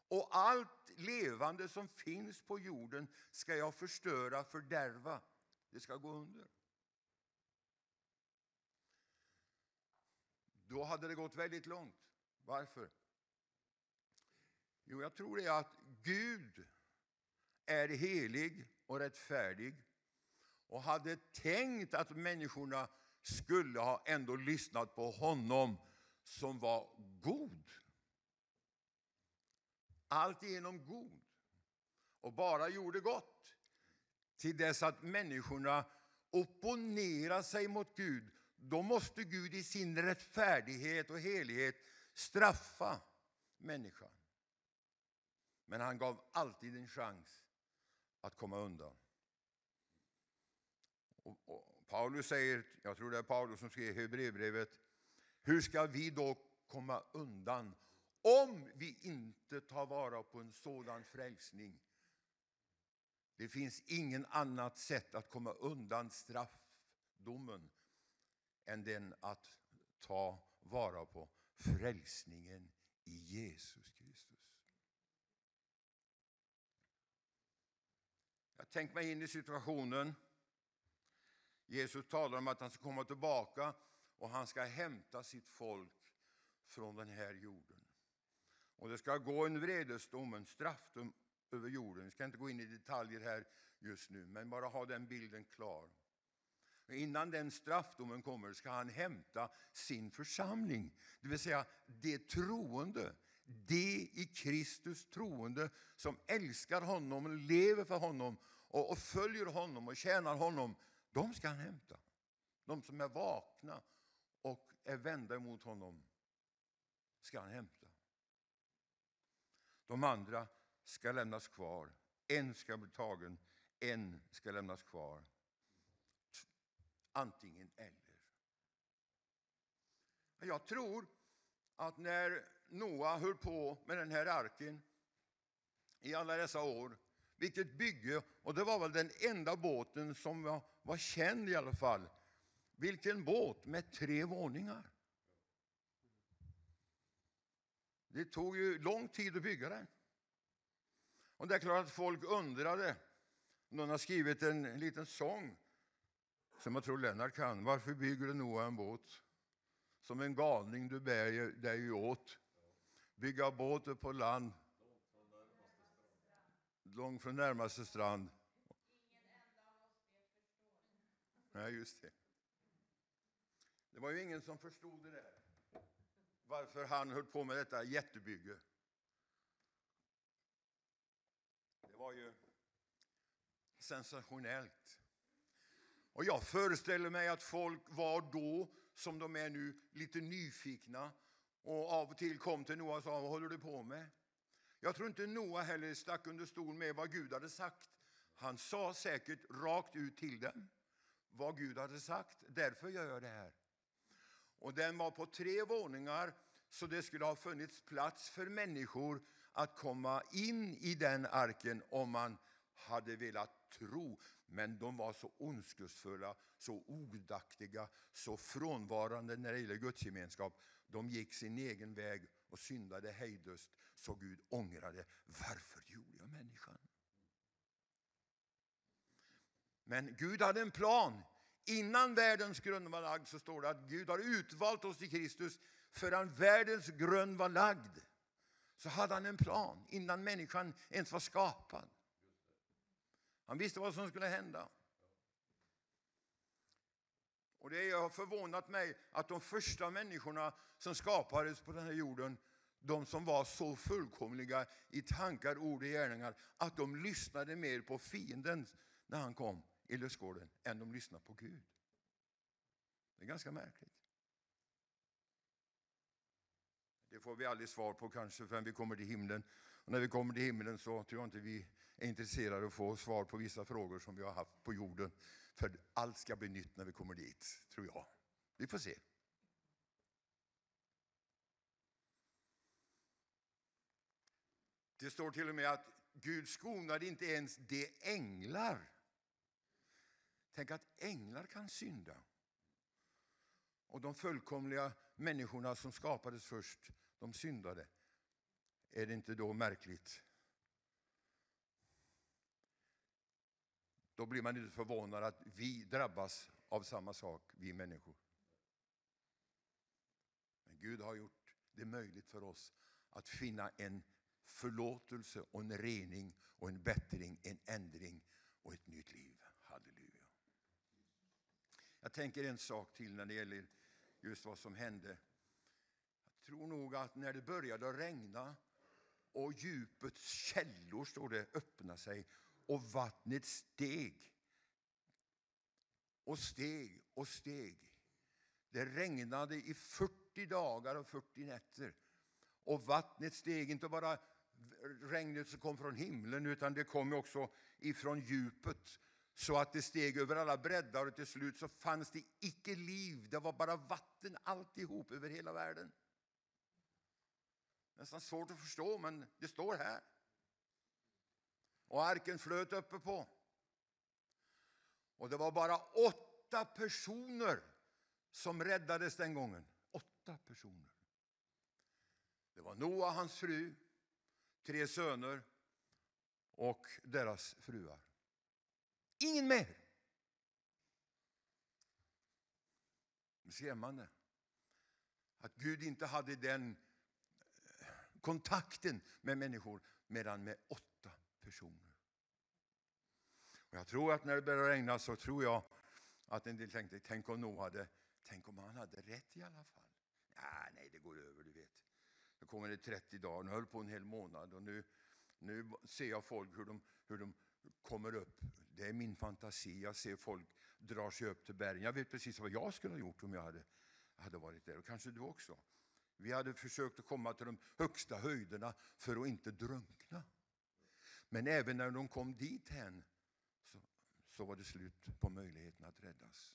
S7: Och allt levande som finns på jorden ska jag förstöra, fördärva. Det ska gå under. Då hade det gått väldigt långt. Varför? Jo, jag tror det är att Gud är helig och rättfärdig och hade tänkt att människorna skulle ha ändå lyssnat på honom som var god. Alltigenom god och bara gjorde gott till dess att människorna opponerade sig mot Gud. Då måste Gud i sin rättfärdighet och helighet straffa människan. Men han gav alltid en chans att komma undan. Och, och Paulus säger, jag tror det är Paulus som skrev Hebreerbrevet, hur ska vi då komma undan om vi inte tar vara på en sådan frälsning? Det finns ingen annat sätt att komma undan straffdomen än den att ta vara på frälsningen i Jesus Kristus. Jag tänker mig in i situationen. Jesus talar om att han ska komma tillbaka och han ska hämta sitt folk från den här jorden. Och det ska gå en vredesdom, en straffdom över jorden. Vi ska inte gå in i detaljer här just nu, men bara ha den bilden klar. Innan den straffdomen kommer ska han hämta sin församling, det vill säga det troende, det i Kristus troende som älskar honom, lever för honom och, och följer honom och tjänar honom. De ska han hämta. De som är vakna och är vända emot honom ska han hämta. De andra ska lämnas kvar. En ska bli tagen, en ska lämnas kvar. Antingen eller. Jag tror att när Noa höll på med den här arken i alla dessa år, vilket bygge, och det var väl den enda båten som var, var känd i alla fall. Vilken båt med tre våningar. Det tog ju lång tid att bygga den. Och det är klart att folk undrade. Någon har skrivit en liten sång som jag tror Lennart kan. Varför bygger du Noa en båt? Som en galning du bär dig åt. Bygga båt på land. Långt från närmaste strand. Nej, just det. Det var ju ingen som förstod det där. Varför han höll på med detta jättebygge. Det var ju sensationellt. Och jag föreställer mig att folk var då, som de är nu, lite nyfikna och av och till kom till Noa och sa vad håller du på med? Jag tror inte Noa heller stack under stol med vad Gud hade sagt. Han sa säkert rakt ut till dem vad Gud hade sagt. Därför gör jag det här. Och den var på tre våningar så det skulle ha funnits plats för människor att komma in i den arken om man hade velat tro. Men de var så ondskefulla, så odaktiga, så frånvarande när det gäller gudsgemenskap. De gick sin egen väg och syndade hejdlöst så Gud ångrade. Varför gjorde jag människan? Men Gud hade en plan. Innan världens grund var lagd så står det att Gud har utvalt oss i Kristus förrän världens grund var lagd. Så hade han en plan innan människan ens var skapad. Han visste vad som skulle hända. Och det har förvånat mig att de första människorna som skapades på den här jorden, de som var så fullkomliga i tankar, ord och gärningar, att de lyssnade mer på fienden när han kom i lustgården än de lyssnade på Gud. Det är ganska märkligt. Det får vi aldrig svar på kanske förrän vi kommer till himlen. Och när vi kommer till himlen så tror jag inte vi är intresserade av att få svar på vissa frågor som vi har haft på jorden. För allt ska bli nytt när vi kommer dit, tror jag. Vi får se. Det står till och med att Gud skonade inte ens de änglar. Tänk att änglar kan synda. Och de fullkomliga människorna som skapades först, de syndade. Är det inte då märkligt? Då blir man inte förvånad att vi drabbas av samma sak, vi människor. Men Gud har gjort det möjligt för oss att finna en förlåtelse och en rening och en bättring, en ändring och ett nytt liv. Halleluja. Jag tänker en sak till när det gäller just vad som hände. Jag tror nog att när det började regna och djupets källor, står det, öppnade sig och vattnet steg och steg och steg. Det regnade i 40 dagar och 40 nätter. Och vattnet steg inte bara regnet som kom från himlen utan det kom också ifrån djupet. Så att det steg över alla breddar och till slut så fanns det icke liv. Det var bara vatten alltihop över hela världen. Nästan svårt att förstå men det står här. Och arken flöt uppe på. Och det var bara åtta personer som räddades den gången. Åtta personer. Det var Noa, hans fru, tre söner och deras fruar. Ingen mer. Skrämmande att Gud inte hade den eh, kontakten med människor medan med åtta personer. Och jag tror att när det började regna så tror jag att en del tänkte, tänk om Noa hade, tänk om han hade rätt i alla fall. Nej, nej, det går över, du vet. Nu kommer det 30 dagar, nu höll på en hel månad och nu, nu ser jag folk hur de, hur de kommer upp. Det är min fantasi, jag ser folk dra sig upp till bergen. Jag vet precis vad jag skulle ha gjort om jag hade, hade varit där, och kanske du också. Vi hade försökt att komma till de högsta höjderna för att inte drunkna. Men även när de kom dit hen så, så var det slut på möjligheten att räddas.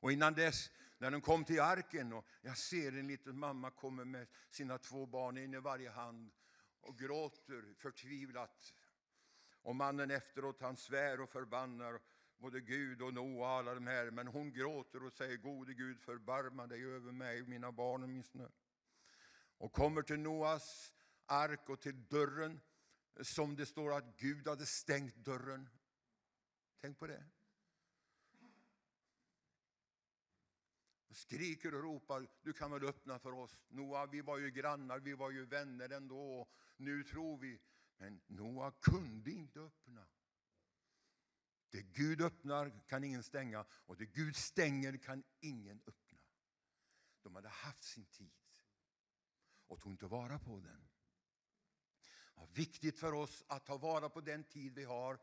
S7: Och innan dess, när de kom till arken och jag ser en liten mamma komma med sina två barn, in i varje hand och gråter förtvivlat. Och mannen efteråt han svär och förbannar både Gud och Noa och alla de här. Men hon gråter och säger gode Gud förbarma dig över mig, mina barn och min snö. Och kommer till Noas ark och till dörren som det står att Gud hade stängt dörren. Tänk på det. Och skriker och ropar, du kan väl öppna för oss. Noa, vi var ju grannar, vi var ju vänner ändå. Nu tror vi. Men Noa kunde inte öppna. Det Gud öppnar kan ingen stänga och det Gud stänger kan ingen öppna. De hade haft sin tid och tog inte vara på den. Det är viktigt för oss att ta vara på den tid vi har.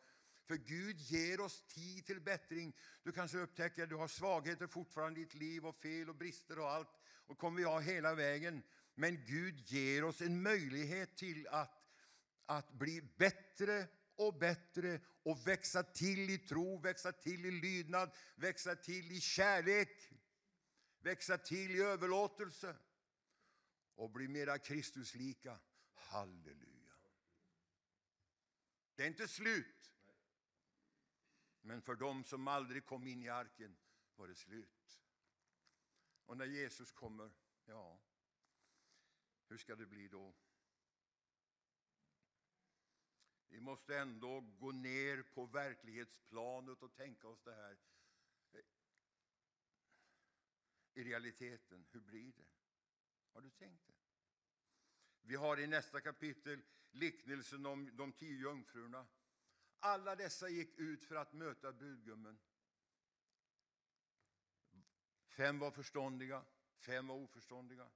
S7: För Gud ger oss tid till bättring. Du kanske upptäcker att du har svagheter fortfarande i ditt liv och fel och brister och allt. Och kommer vi ha hela vägen. Men Gud ger oss en möjlighet till att, att bli bättre och bättre och växa till i tro, växa till i lydnad, växa till i kärlek, växa till i överlåtelse och bli mera Kristuslika. Halleluja. Det är inte slut. Men för dem som aldrig kom in i arken var det slut. Och när Jesus kommer, ja, hur ska det bli då? Vi måste ändå gå ner på verklighetsplanet och tänka oss det här. I realiteten, hur blir det? Har du tänkt det? Vi har i nästa kapitel liknelsen om de tio jungfrurna. Alla dessa gick ut för att möta brudgummen. Fem var förståndiga, fem var oförståndiga.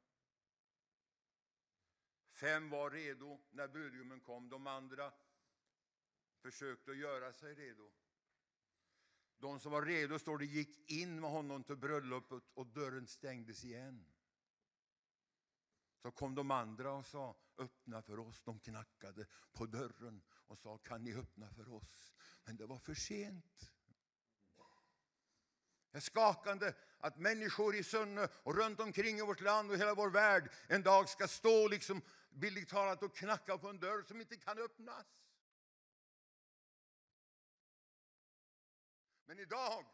S7: Fem var redo när brudgummen kom. De andra försökte att göra sig redo. De som var redo, står det, gick in med honom till bröllopet och dörren stängdes igen. Så kom de andra och sa, öppna för oss. De knackade på dörren och sa, kan ni öppna för oss? Men det var för sent. Det är skakande att människor i Sunne och runt omkring i vårt land och hela vår värld en dag ska stå liksom bildligt talat och knacka på en dörr som inte kan öppnas. Men idag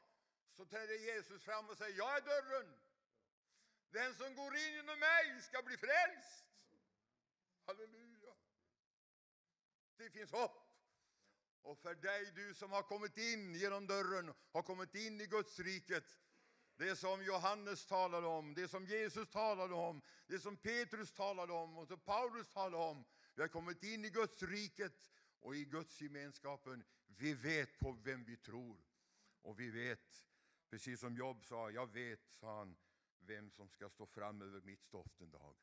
S7: så träder Jesus fram och säger, jag är dörren. Den som går in genom mig ska bli frälst. Halleluja. Det finns hopp. Och för dig, du som har kommit in genom dörren, har kommit in i Guds riket. Det som Johannes talade om, det som Jesus talade om, det som Petrus talade om och som Paulus talade om. Vi har kommit in i Guds riket och i Guds gemenskapen. Vi vet på vem vi tror. Och vi vet, precis som Job sa, jag vet, sa han, vem som ska stå fram över mitt stoft en dag.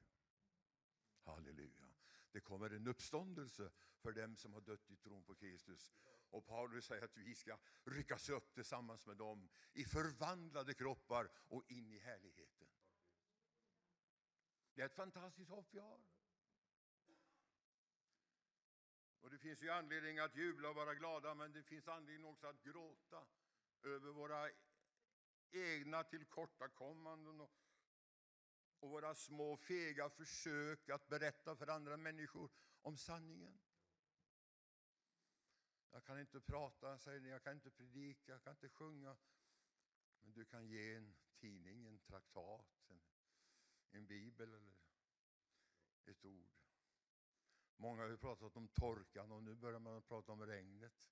S7: Halleluja. Det kommer en uppståndelse för dem som har dött i tron på Kristus. Och Paulus säger att vi ska ryckas upp tillsammans med dem i förvandlade kroppar och in i härligheten. Det är ett fantastiskt hopp vi har. Och det finns ju anledning att jubla och vara glada, men det finns anledning också att gråta över våra egna tillkortakommanden och, och våra små fega försök att berätta för andra människor om sanningen. Jag kan inte prata, säger ni, jag kan inte predika, jag kan inte sjunga. Men du kan ge en tidning, en traktat, en, en bibel eller ett ord. Många har ju pratat om torkan och nu börjar man prata om regnet.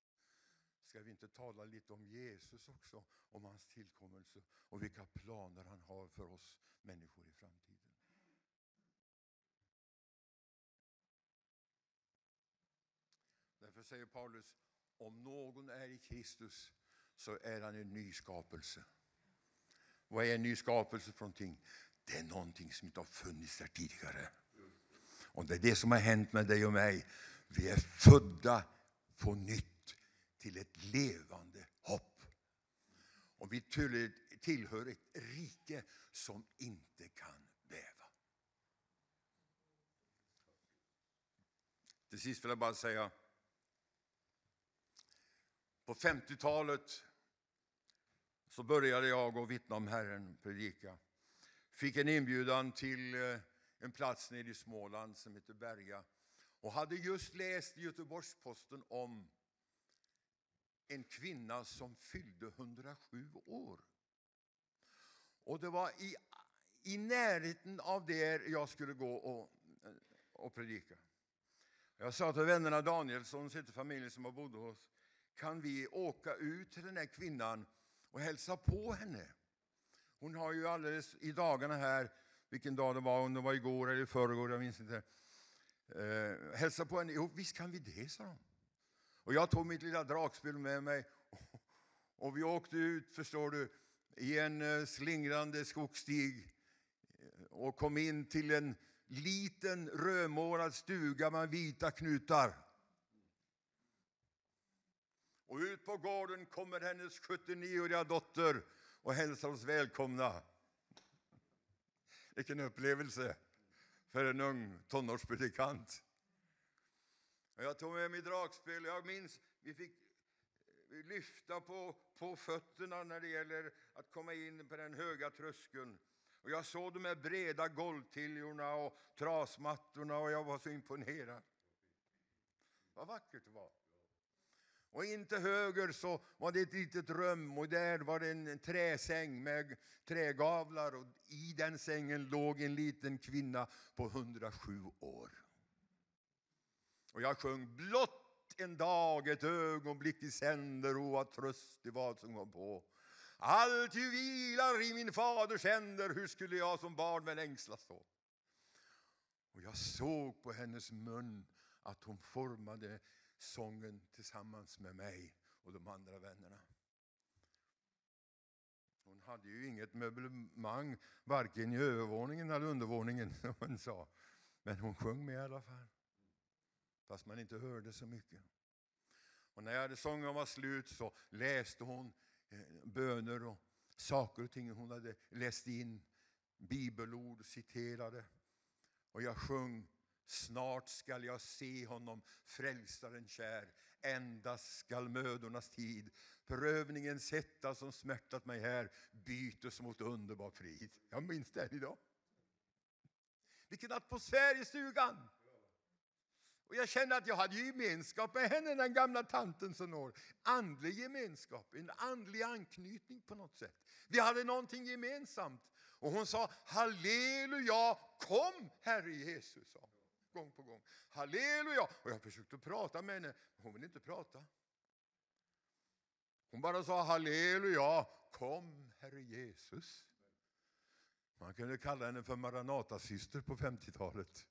S7: Ska vi inte tala lite om Jesus också, om hans tillkommelse och vilka planer han har för oss människor i framtiden? Därför säger Paulus, om någon är i Kristus så är han en ny skapelse. Vad är en ny skapelse för någonting? Det är någonting som inte har funnits där tidigare. Och det är det som har hänt med dig och mig. Vi är födda på nytt till ett levande hopp. Och vi tillhör, ett rike som inte kan bäva. Till sist vill jag bara säga, på 50-talet så började jag att vittna om Herren, predika. Fick en inbjudan till eh, en plats nere i Småland som heter Berga och hade just läst i Göteborgs-Posten om en kvinna som fyllde 107 år. Och det var i, i närheten av där jag skulle gå och, och predika. Jag sa till vännerna Danielsson, sitter familjen som har bodde hos, kan vi åka ut till den här kvinnan och hälsa på henne? Hon har ju alldeles i dagarna här, vilken dag det var, om det var igår eller i förrgår, jag minns inte. Eh, hälsa på henne, jo visst kan vi det, sa de. Och jag tog mitt lilla dragspel med mig och vi åkte ut, förstår du, i en eh, slingrande skogsstig eh, och kom in till en liten rödmålad stuga med vita knutar. Och ut på gården kommer hennes 79-åriga dotter och hälsar oss välkomna. Vilken upplevelse för en ung tonårspredikant. Jag tog med mig dragspel. Jag minns vi fick lyfta på, på fötterna när det gäller att komma in på den höga tröskeln. Och jag såg de här breda golvtiljorna och trasmattorna och jag var så imponerad. Vad vackert det var. Och in till höger så var det ett litet rum och där var det en träsäng med trägavlar och i den sängen låg en liten kvinna på 107 år. Och jag sjöng blott en dag, ett ögonblick i sänder o vad tröst i vad som kom på. Allt ju vilar i min faders händer, hur skulle jag som barn med ängslas då? Och jag såg på hennes mun att hon formade sången tillsammans med mig och de andra vännerna. Hon hade ju inget möblemang, varken i övervåningen eller undervåningen, som hon sa. Men hon sjöng med i alla fall. Fast man inte hörde så mycket. Och när jag hade sången var slut så läste hon eh, böner och saker och ting hon hade läst in. Bibelord citerade. Och jag sjöng Snart skall jag se honom, frälsaren kär. Endast skall mödornas tid, prövningens hetta som smärtat mig här, bytes mot underbar frid. Jag minns det än idag. Vilken atmosfär i stugan! Och jag kände att jag hade gemenskap med henne, den gamla tanten som når. Andlig gemenskap, en andlig anknytning på något sätt. Vi hade någonting gemensamt. Och hon sa halleluja, kom Herre Jesus. Sa. Gång på gång. Halleluja! Och jag försökte prata med henne, men hon ville inte prata. Hon bara sa halleluja, kom Herre Jesus. Man kunde kalla henne för Maranatasyster på 50-talet.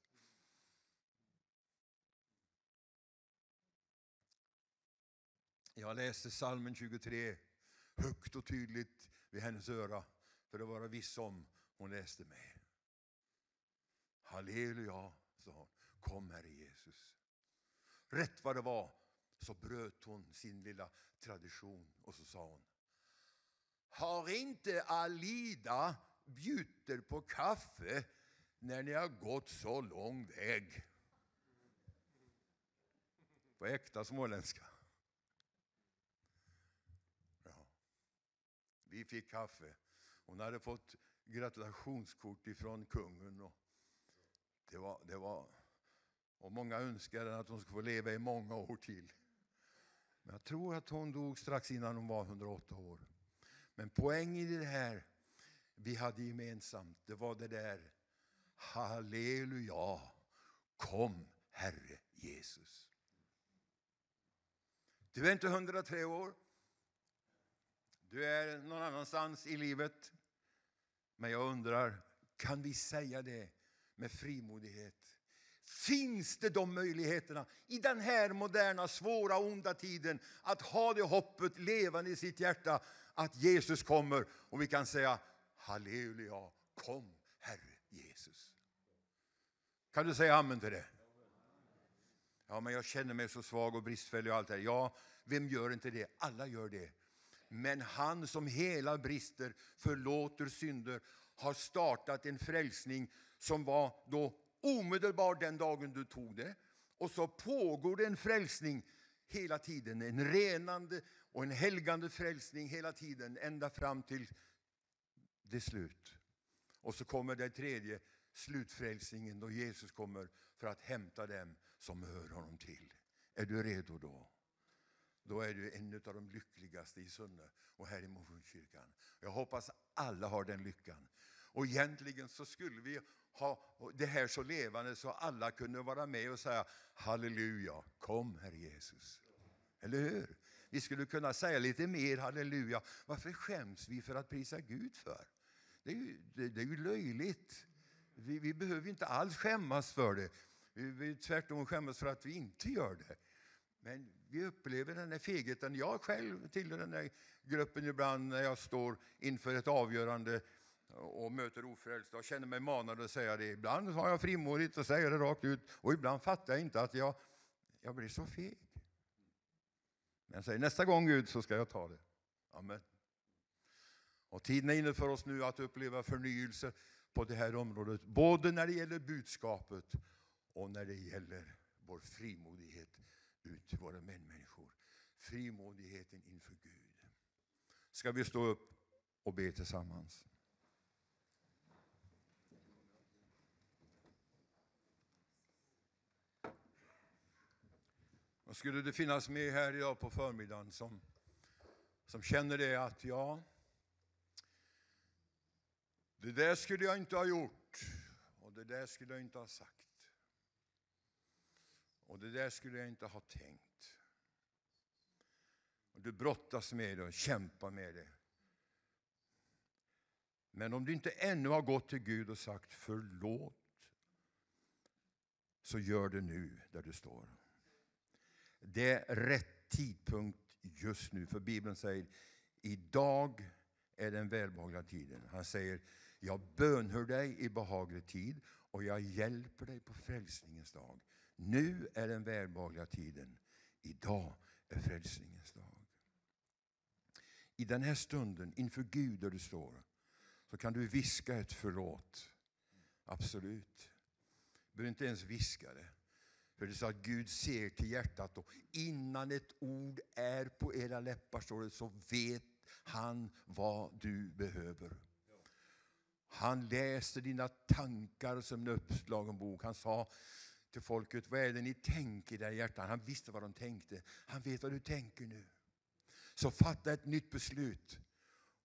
S7: Jag läste salmen 23 högt och tydligt vid hennes öra för att vara viss om hon läste med. Halleluja, sa hon. Kom Herre Jesus. Rätt vad det var så bröt hon sin lilla tradition och så sa hon. Har inte Alida bjuder på kaffe när ni har gått så lång väg? På äkta småländska. Vi fick kaffe. Hon hade fått gratulationskort ifrån kungen. Och det var, det var, och många önskade att hon skulle få leva i många år till. Men jag tror att hon dog strax innan hon var 108 år. Men poängen i det här vi hade gemensamt, det var det där Halleluja, kom Herre Jesus. Du är inte 103 år. Du är någon annanstans i livet. Men jag undrar, kan vi säga det med frimodighet? Finns det de möjligheterna i den här moderna, svåra, onda tiden att ha det hoppet levande i sitt hjärta att Jesus kommer och vi kan säga Halleluja, kom Herre Jesus. Kan du säga amen till det? Ja, men jag känner mig så svag och bristfällig och allt det här. Ja, vem gör inte det? Alla gör det. Men han som hela brister, förlåter synder, har startat en frälsning som var då omedelbar den dagen du tog det. Och så pågår det en frälsning hela tiden, en renande och en helgande frälsning hela tiden, ända fram till det slut. Och så kommer det tredje, slutfrälsningen, då Jesus kommer för att hämta dem som hör honom till. Är du redo då? Då är du en av de lyckligaste i Sunne och här i Missionskyrkan. Jag hoppas alla har den lyckan. Och egentligen så skulle vi ha det här så levande så alla kunde vara med och säga halleluja, kom Herre Jesus. Eller hur? Vi skulle kunna säga lite mer halleluja. Varför skäms vi för att prisa Gud för? Det är ju, det, det är ju löjligt. Vi, vi behöver inte alls skämmas för det. Vi, vi tvärtom skämmas för att vi inte gör det. Men vi upplever den här fegheten. Jag själv tillhör den här gruppen ibland när jag står inför ett avgörande och möter ofrälsta och känner mig manad att säga det. Ibland har jag frimodigt och säger det rakt ut och ibland fattar jag inte att jag, jag blir så feg. Men jag säger nästa gång Gud så ska jag ta det. Amen. Och tiden är inne för oss nu att uppleva förnyelse på det här området. Både när det gäller budskapet och när det gäller vår frimodighet ut till våra medmänniskor. Frimodigheten inför Gud. Ska vi stå upp och be tillsammans? Och skulle det finnas med här idag på förmiddagen som, som känner det att ja, det där skulle jag inte ha gjort och det där skulle jag inte ha sagt. Och det där skulle jag inte ha tänkt. Och du brottas med det och kämpar med det. Men om du inte ännu har gått till Gud och sagt förlåt så gör det nu där du står. Det är rätt tidpunkt just nu, för Bibeln säger idag är den välbehagliga tiden. Han säger jag bönhör dig i behaglig tid och jag hjälper dig på frälsningens dag. Nu är den välbehagliga tiden. Idag är frälsningens dag. I den här stunden, inför Gud där du står, så kan du viska ett förlåt. Absolut. Du behöver inte ens viska det. För det är så att Gud ser till hjärtat och innan ett ord är på era läppar står det, så vet han vad du behöver. Han läste dina tankar som en uppslagen bok. Han sa till folket, vad är det ni tänker i era hjärtan? Han visste vad de tänkte. Han vet vad du tänker nu. Så fatta ett nytt beslut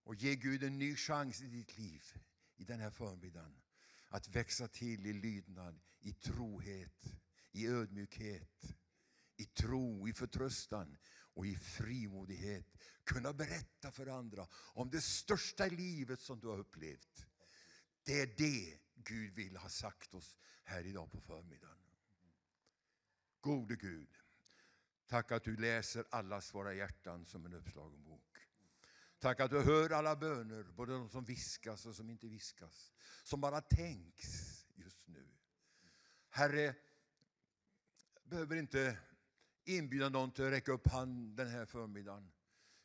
S7: och ge Gud en ny chans i ditt liv i den här förmiddagen. Att växa till i lydnad, i trohet, i ödmjukhet, i tro, i förtröstan och i frimodighet. Kunna berätta för andra om det största i livet som du har upplevt. Det är det Gud vill ha sagt oss här idag på förmiddagen. Gode Gud, tack att du läser allas våra hjärtan som en uppslagen bok. Tack att du hör alla böner, både de som viskas och som inte viskas. Som bara tänks just nu. Herre, behöver inte inbjuda någon till att räcka upp handen den här förmiddagen.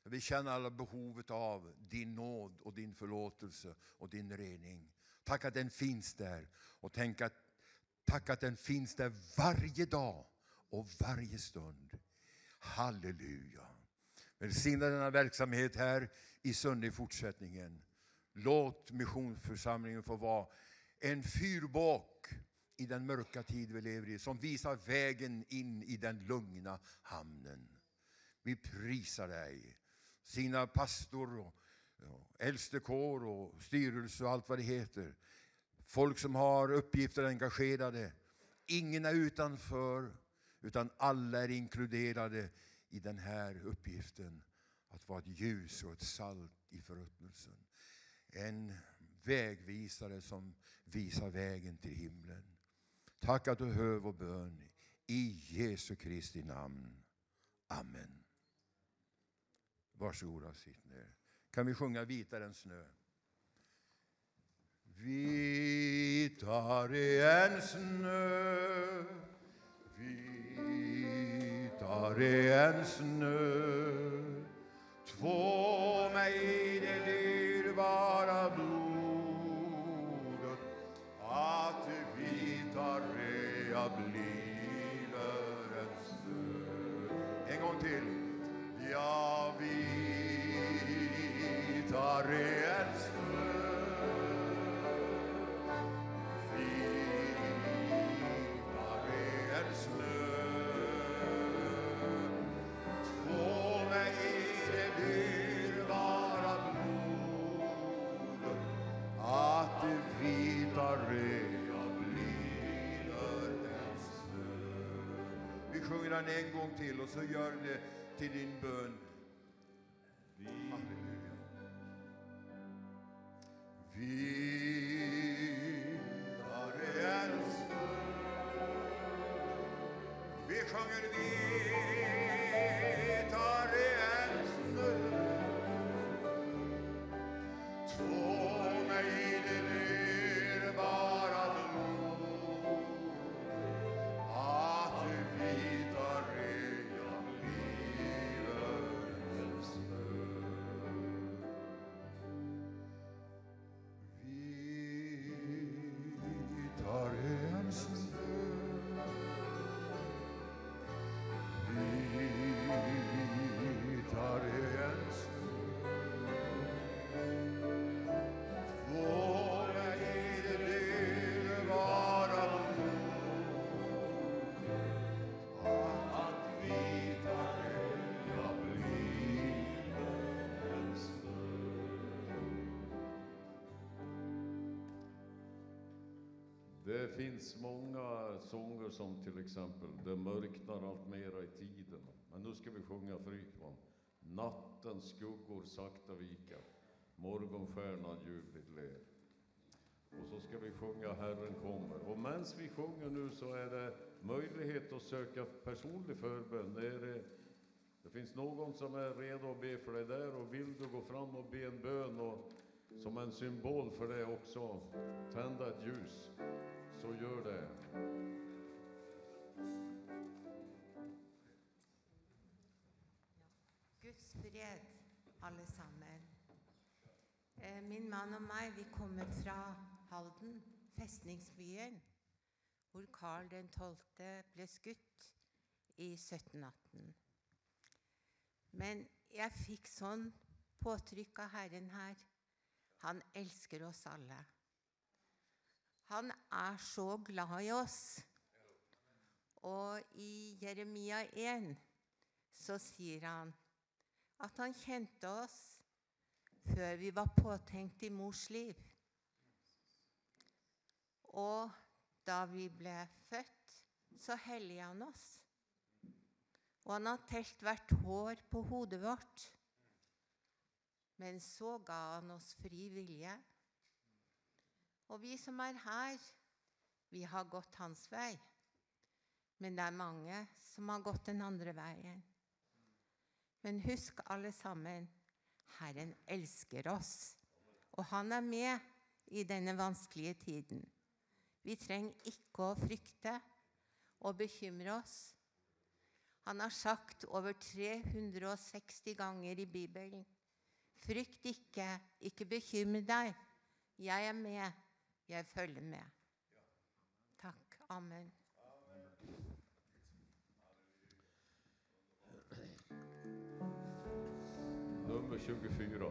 S7: Vi känner alla behovet av din nåd och din förlåtelse och din rening. Tack att den finns där. Och tänk att, tack att den finns där varje dag och varje stund. Halleluja. Välsigna denna verksamhet här i Sunne i fortsättningen. Låt missionsförsamlingen få vara en fyrbåk i den mörka tid vi lever i, som visar vägen in i den lugna hamnen. Vi prisar dig. Sina pastor och äldstekår och styrelse och allt vad det heter. Folk som har uppgifter engagerade. Ingen är utanför, utan alla är inkluderade i den här uppgiften. Att vara ett ljus och ett salt i förruttnelsen. En vägvisare som visar vägen till himlen. Tack att du hör vår bön. I Jesu Kristi namn. Amen. Varsågoda sitt ner. Kan vi sjunga Vitare än snö? Vitare än snö Vitare ens snö. Två mig sjunger den en gång till och så gör det till din bön. Halleluja. Vitare Det
S2: finns många sånger som till exempel Det mörknar allt mera i tiden. Men nu ska vi sjunga Frykman. Nattens skuggor sakta vika, morgonstjärnan ljuvligt ler. Och så ska vi sjunga Herren kommer. Och medan vi sjunger nu så är det möjlighet att söka personlig förbön. Det, det, det finns någon som är redo att be för dig där och vill du gå fram och be en bön och som en symbol för det också tända ett ljus, så gör det.
S8: Guds fred, allesammans. Eh, min man och jag vi kommer från Halden, fästningsbyen, där Karl 12. ble skutt i 1718. Men jag fick sån påtryck av Herren här. Han älskar oss alla. Han er så glad i oss. Og i Jeremia 1 så sier han at han kjente oss før vi var påtenkt i mors liv. Og da vi ble født, så helgade han oss. Og han har telt hvert hår på hodet vårt. Men så ga han oss fri vilje. Og vi som er her, vi har gått hans vei. Men det er mange som har gått den andre veien. Men husk alle sammen, Herren elsker oss. Og han er med i denne vanskelige tiden. Vi trenger ikke å frykte og bekymre oss. Han har sagt over 360 ganger i Bibelen Frykt ikke, ikke bekymre deg. Jeg er med, jag följer med. Tack. Amen.
S2: Nummer 24.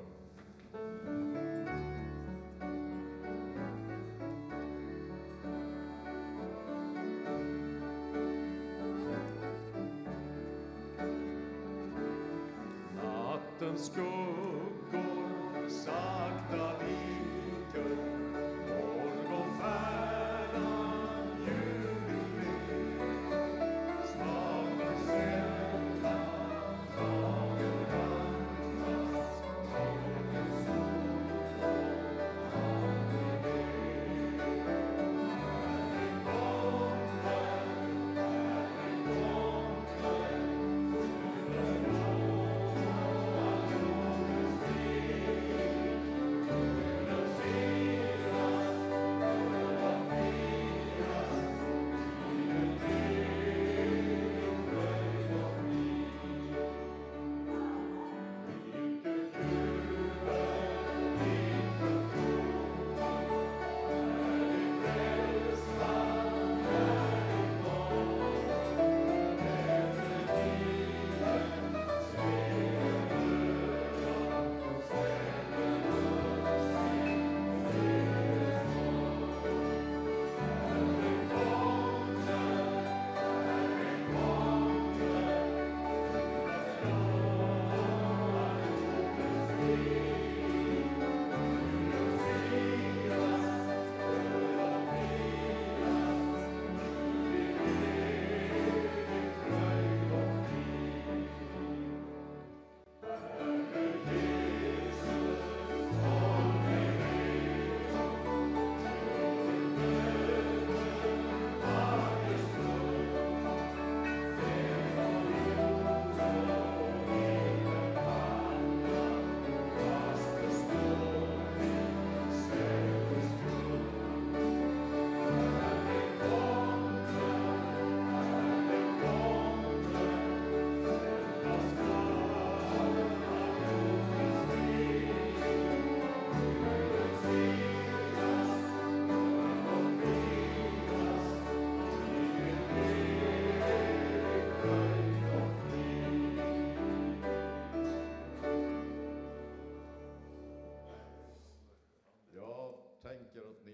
S5: Nattens skuggor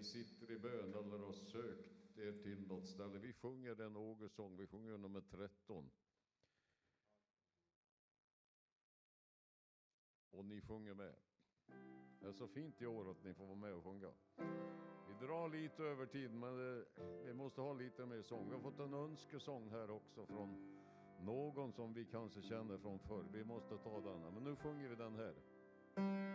S2: ni sitter i bön eller har sökt er till något ställe. Vi sjunger en ågersång, vi sjunger nummer 13. Och ni sjunger med. Det är så fint i år att ni får vara med och sjunga. Vi drar lite över tid, men det, vi måste ha lite mer sång. Vi har fått en önskesång här också från någon som vi kanske känner från förr. Vi måste ta den, men nu sjunger vi den här.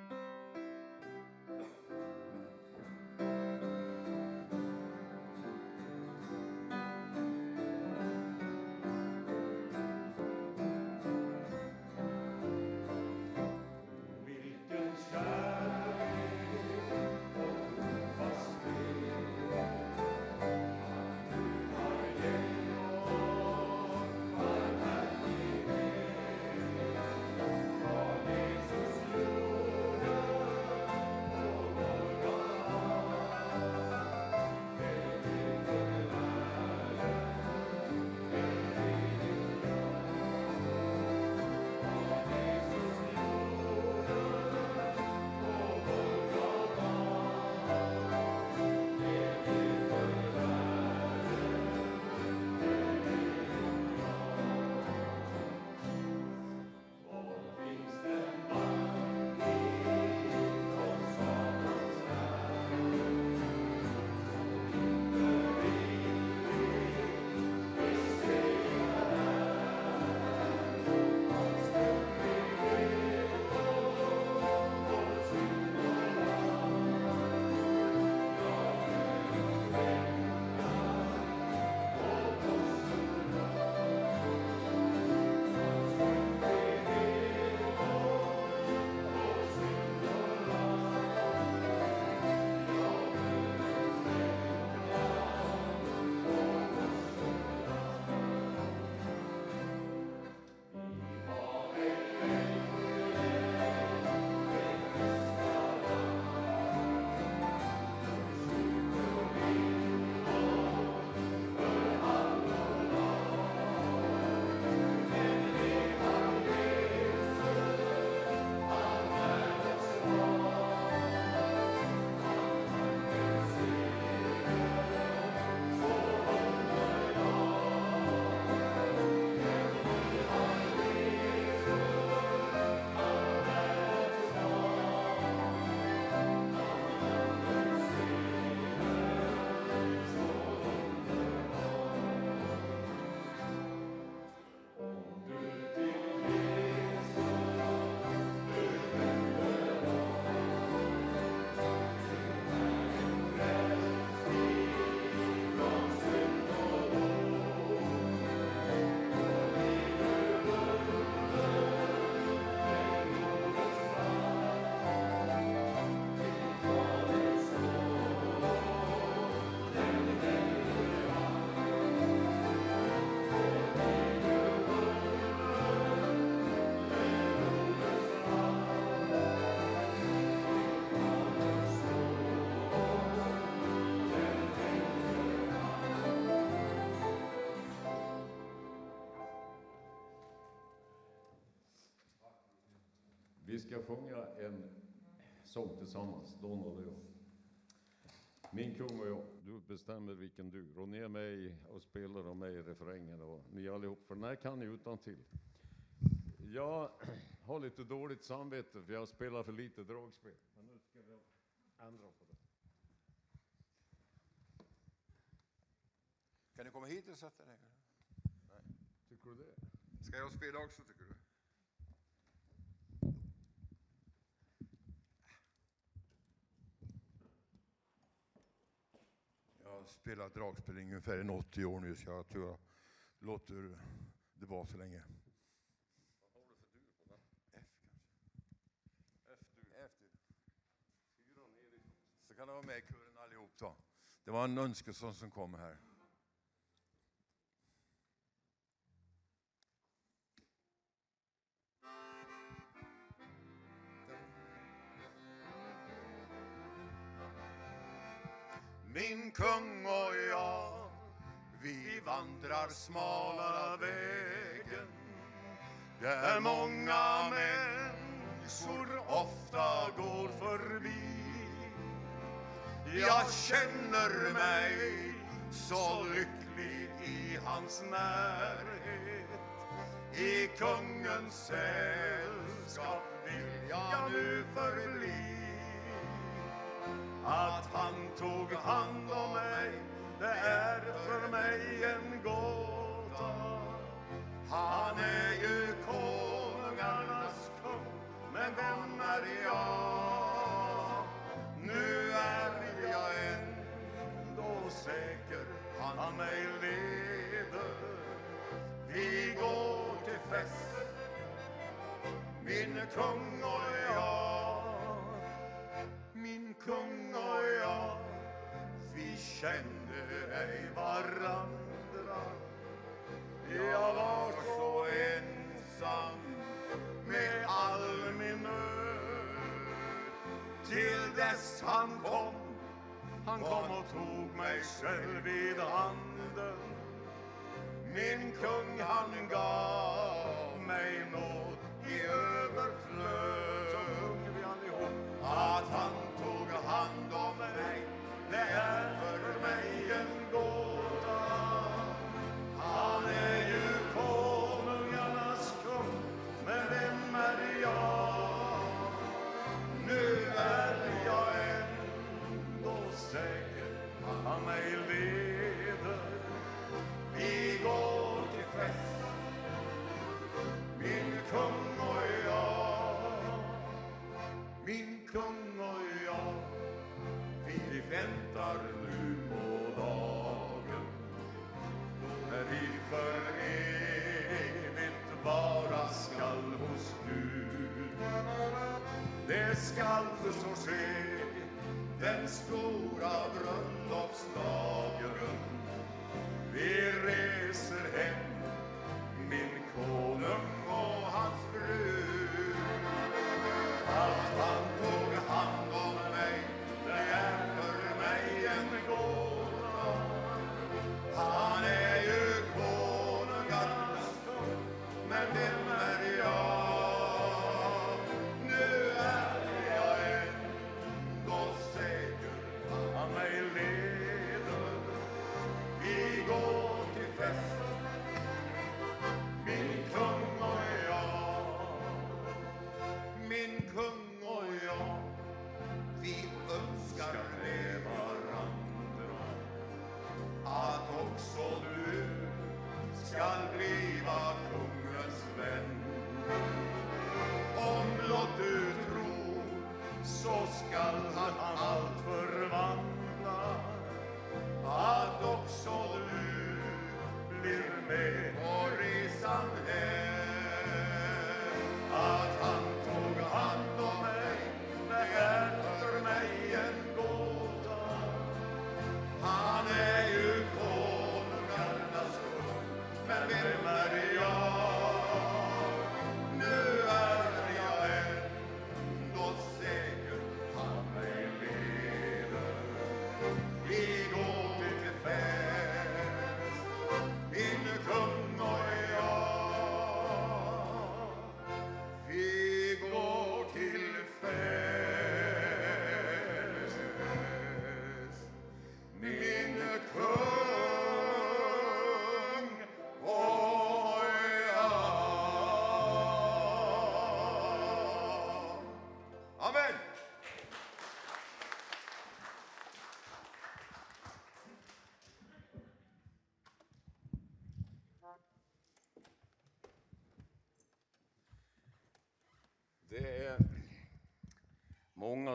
S2: Vi ska sjunga en sång tillsammans, Donald och jag. Min kung och jag, du bestämmer vilken du. Ronny är med och spelar och med i refrängen och ni allihop, för den här kan ni utan till. Jag har lite dåligt samvete för jag spelar för lite dragspel. Men nu ska vi ändra på det.
S7: Kan ni komma hit och sätta er?
S2: Tycker du det?
S7: Ska jag spela också tycker du? Jag har spelat dragspel i ungefär en 80 år nu så jag tror jag låter det vara så länge. Vad har du för dur på den? F kanske? F-dur. Så kan de vara med i kören allihop då. Det var en önskesång som kom här. Min kung och jag, vi vandrar smala vägen där många människor ofta går förbi. Jag känner mig så lycklig i hans närhet. I kungens sällskap vill jag nu förbli. Att han tog hand om mig, det är för mig en gåta. Han är ju konungarnas kung, men vem är jag? Nu är jag ändå säker, han mig leder. Vi går till fest, min kung och jag. Kung och jag, vi kände ej varandra. Jag var så ensam med all min nöd. Till dess han kom, han kom och tog mig själv vid handen. Min kung han gav mig nåd i överflöd. Att han tog hand om mig, det är för mig en gåta. Han är ju konungarnas kung, men vem är jag? Nu är jag ändå säker, han mig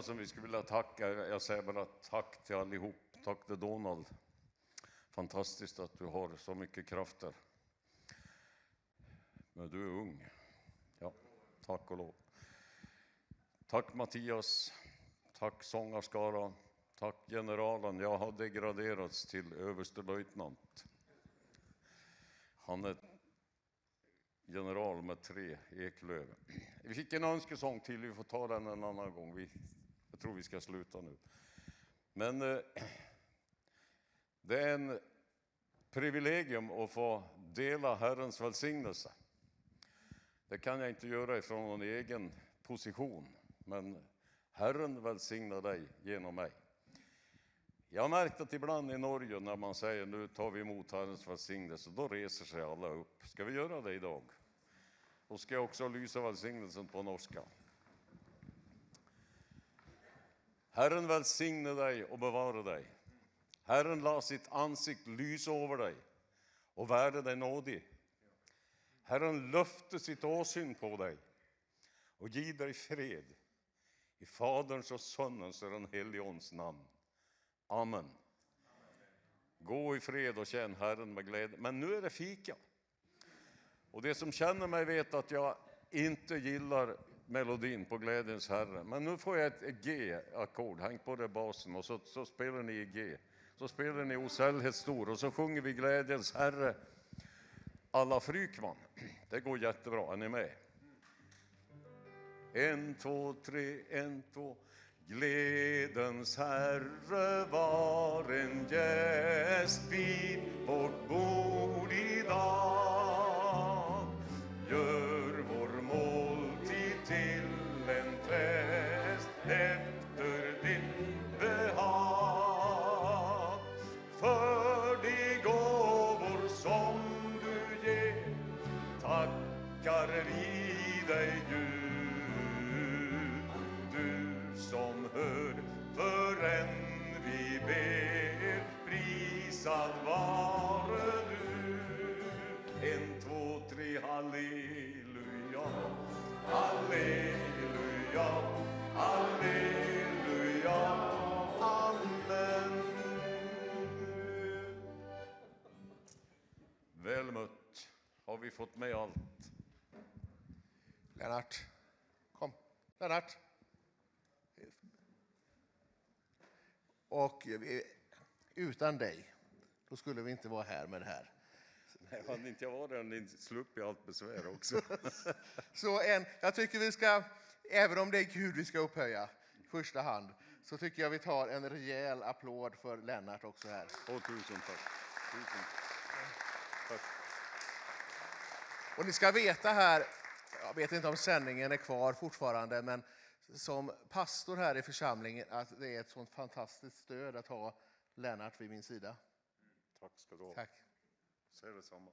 S2: Många som vi skulle vilja tacka. Jag säger bara tack till allihop. Tack till Donald. Fantastiskt att du har så mycket krafter. Men du är ung. Ja, tack och lov. Tack Mattias. Tack sångarskara. Tack generalen. Jag har degraderats till överstelöjtnant. Han är general med tre eklöv. Vi fick en önskesång till, vi får ta den en annan gång. Vi, tror vi ska sluta nu. Men eh, det är en privilegium att få dela Herrens välsignelse. Det kan jag inte göra ifrån någon egen position, men Herren välsignar dig genom mig. Jag har märkt att ibland i Norge när man säger nu tar vi emot Herrens välsignelse, då reser sig alla upp. Ska vi göra det idag? Då ska jag också lysa välsignelsen på norska. Herren välsigne dig och bevara dig. Herren la sitt ansikt lysa över dig och värde dig nådig. Herren löfte sitt åsyn på dig och ge dig fred i Faderns och Sonens och den helige namn. Amen. Gå i fred och känn Herren med glädje. Men nu är det fika. Och det som känner mig vet att jag inte gillar melodin på Glädjens Herre. Men nu får jag ett G-ackord, häng på det basen och så, så spelar ni i G. Så spelar ni O stor och så sjunger vi Glädjens Herre alla Frykman. Det går jättebra, är ni med? En, två, tre, en, två. Glädjens Herre var en gäst vid vårt bord idag. Gör till en fest efter ditt behag. För de gåvor som du ger tackar vi dig Gud. Du som hör förrän vi ber, prisad halleluja, halleluja, amen. Väl mött. Har vi fått med allt?
S1: Lennart, kom. Lennart. Och eh, utan dig, då skulle vi inte vara här med det här.
S2: Nej, hade inte jag varit där ni sluppit allt besvär också.
S1: Så en, jag tycker vi ska, även om det är Gud vi ska upphöja i första hand, så tycker jag vi tar en rejäl applåd för Lennart också här.
S2: Åh, tusen tack. Tusen tack.
S1: Och ni ska veta här, jag vet inte om sändningen är kvar fortfarande, men som pastor här i församlingen att det är ett sånt fantastiskt stöd att ha Lennart vid min sida.
S2: Tack ska du ha.
S1: Tack.
S2: Säg detsamma.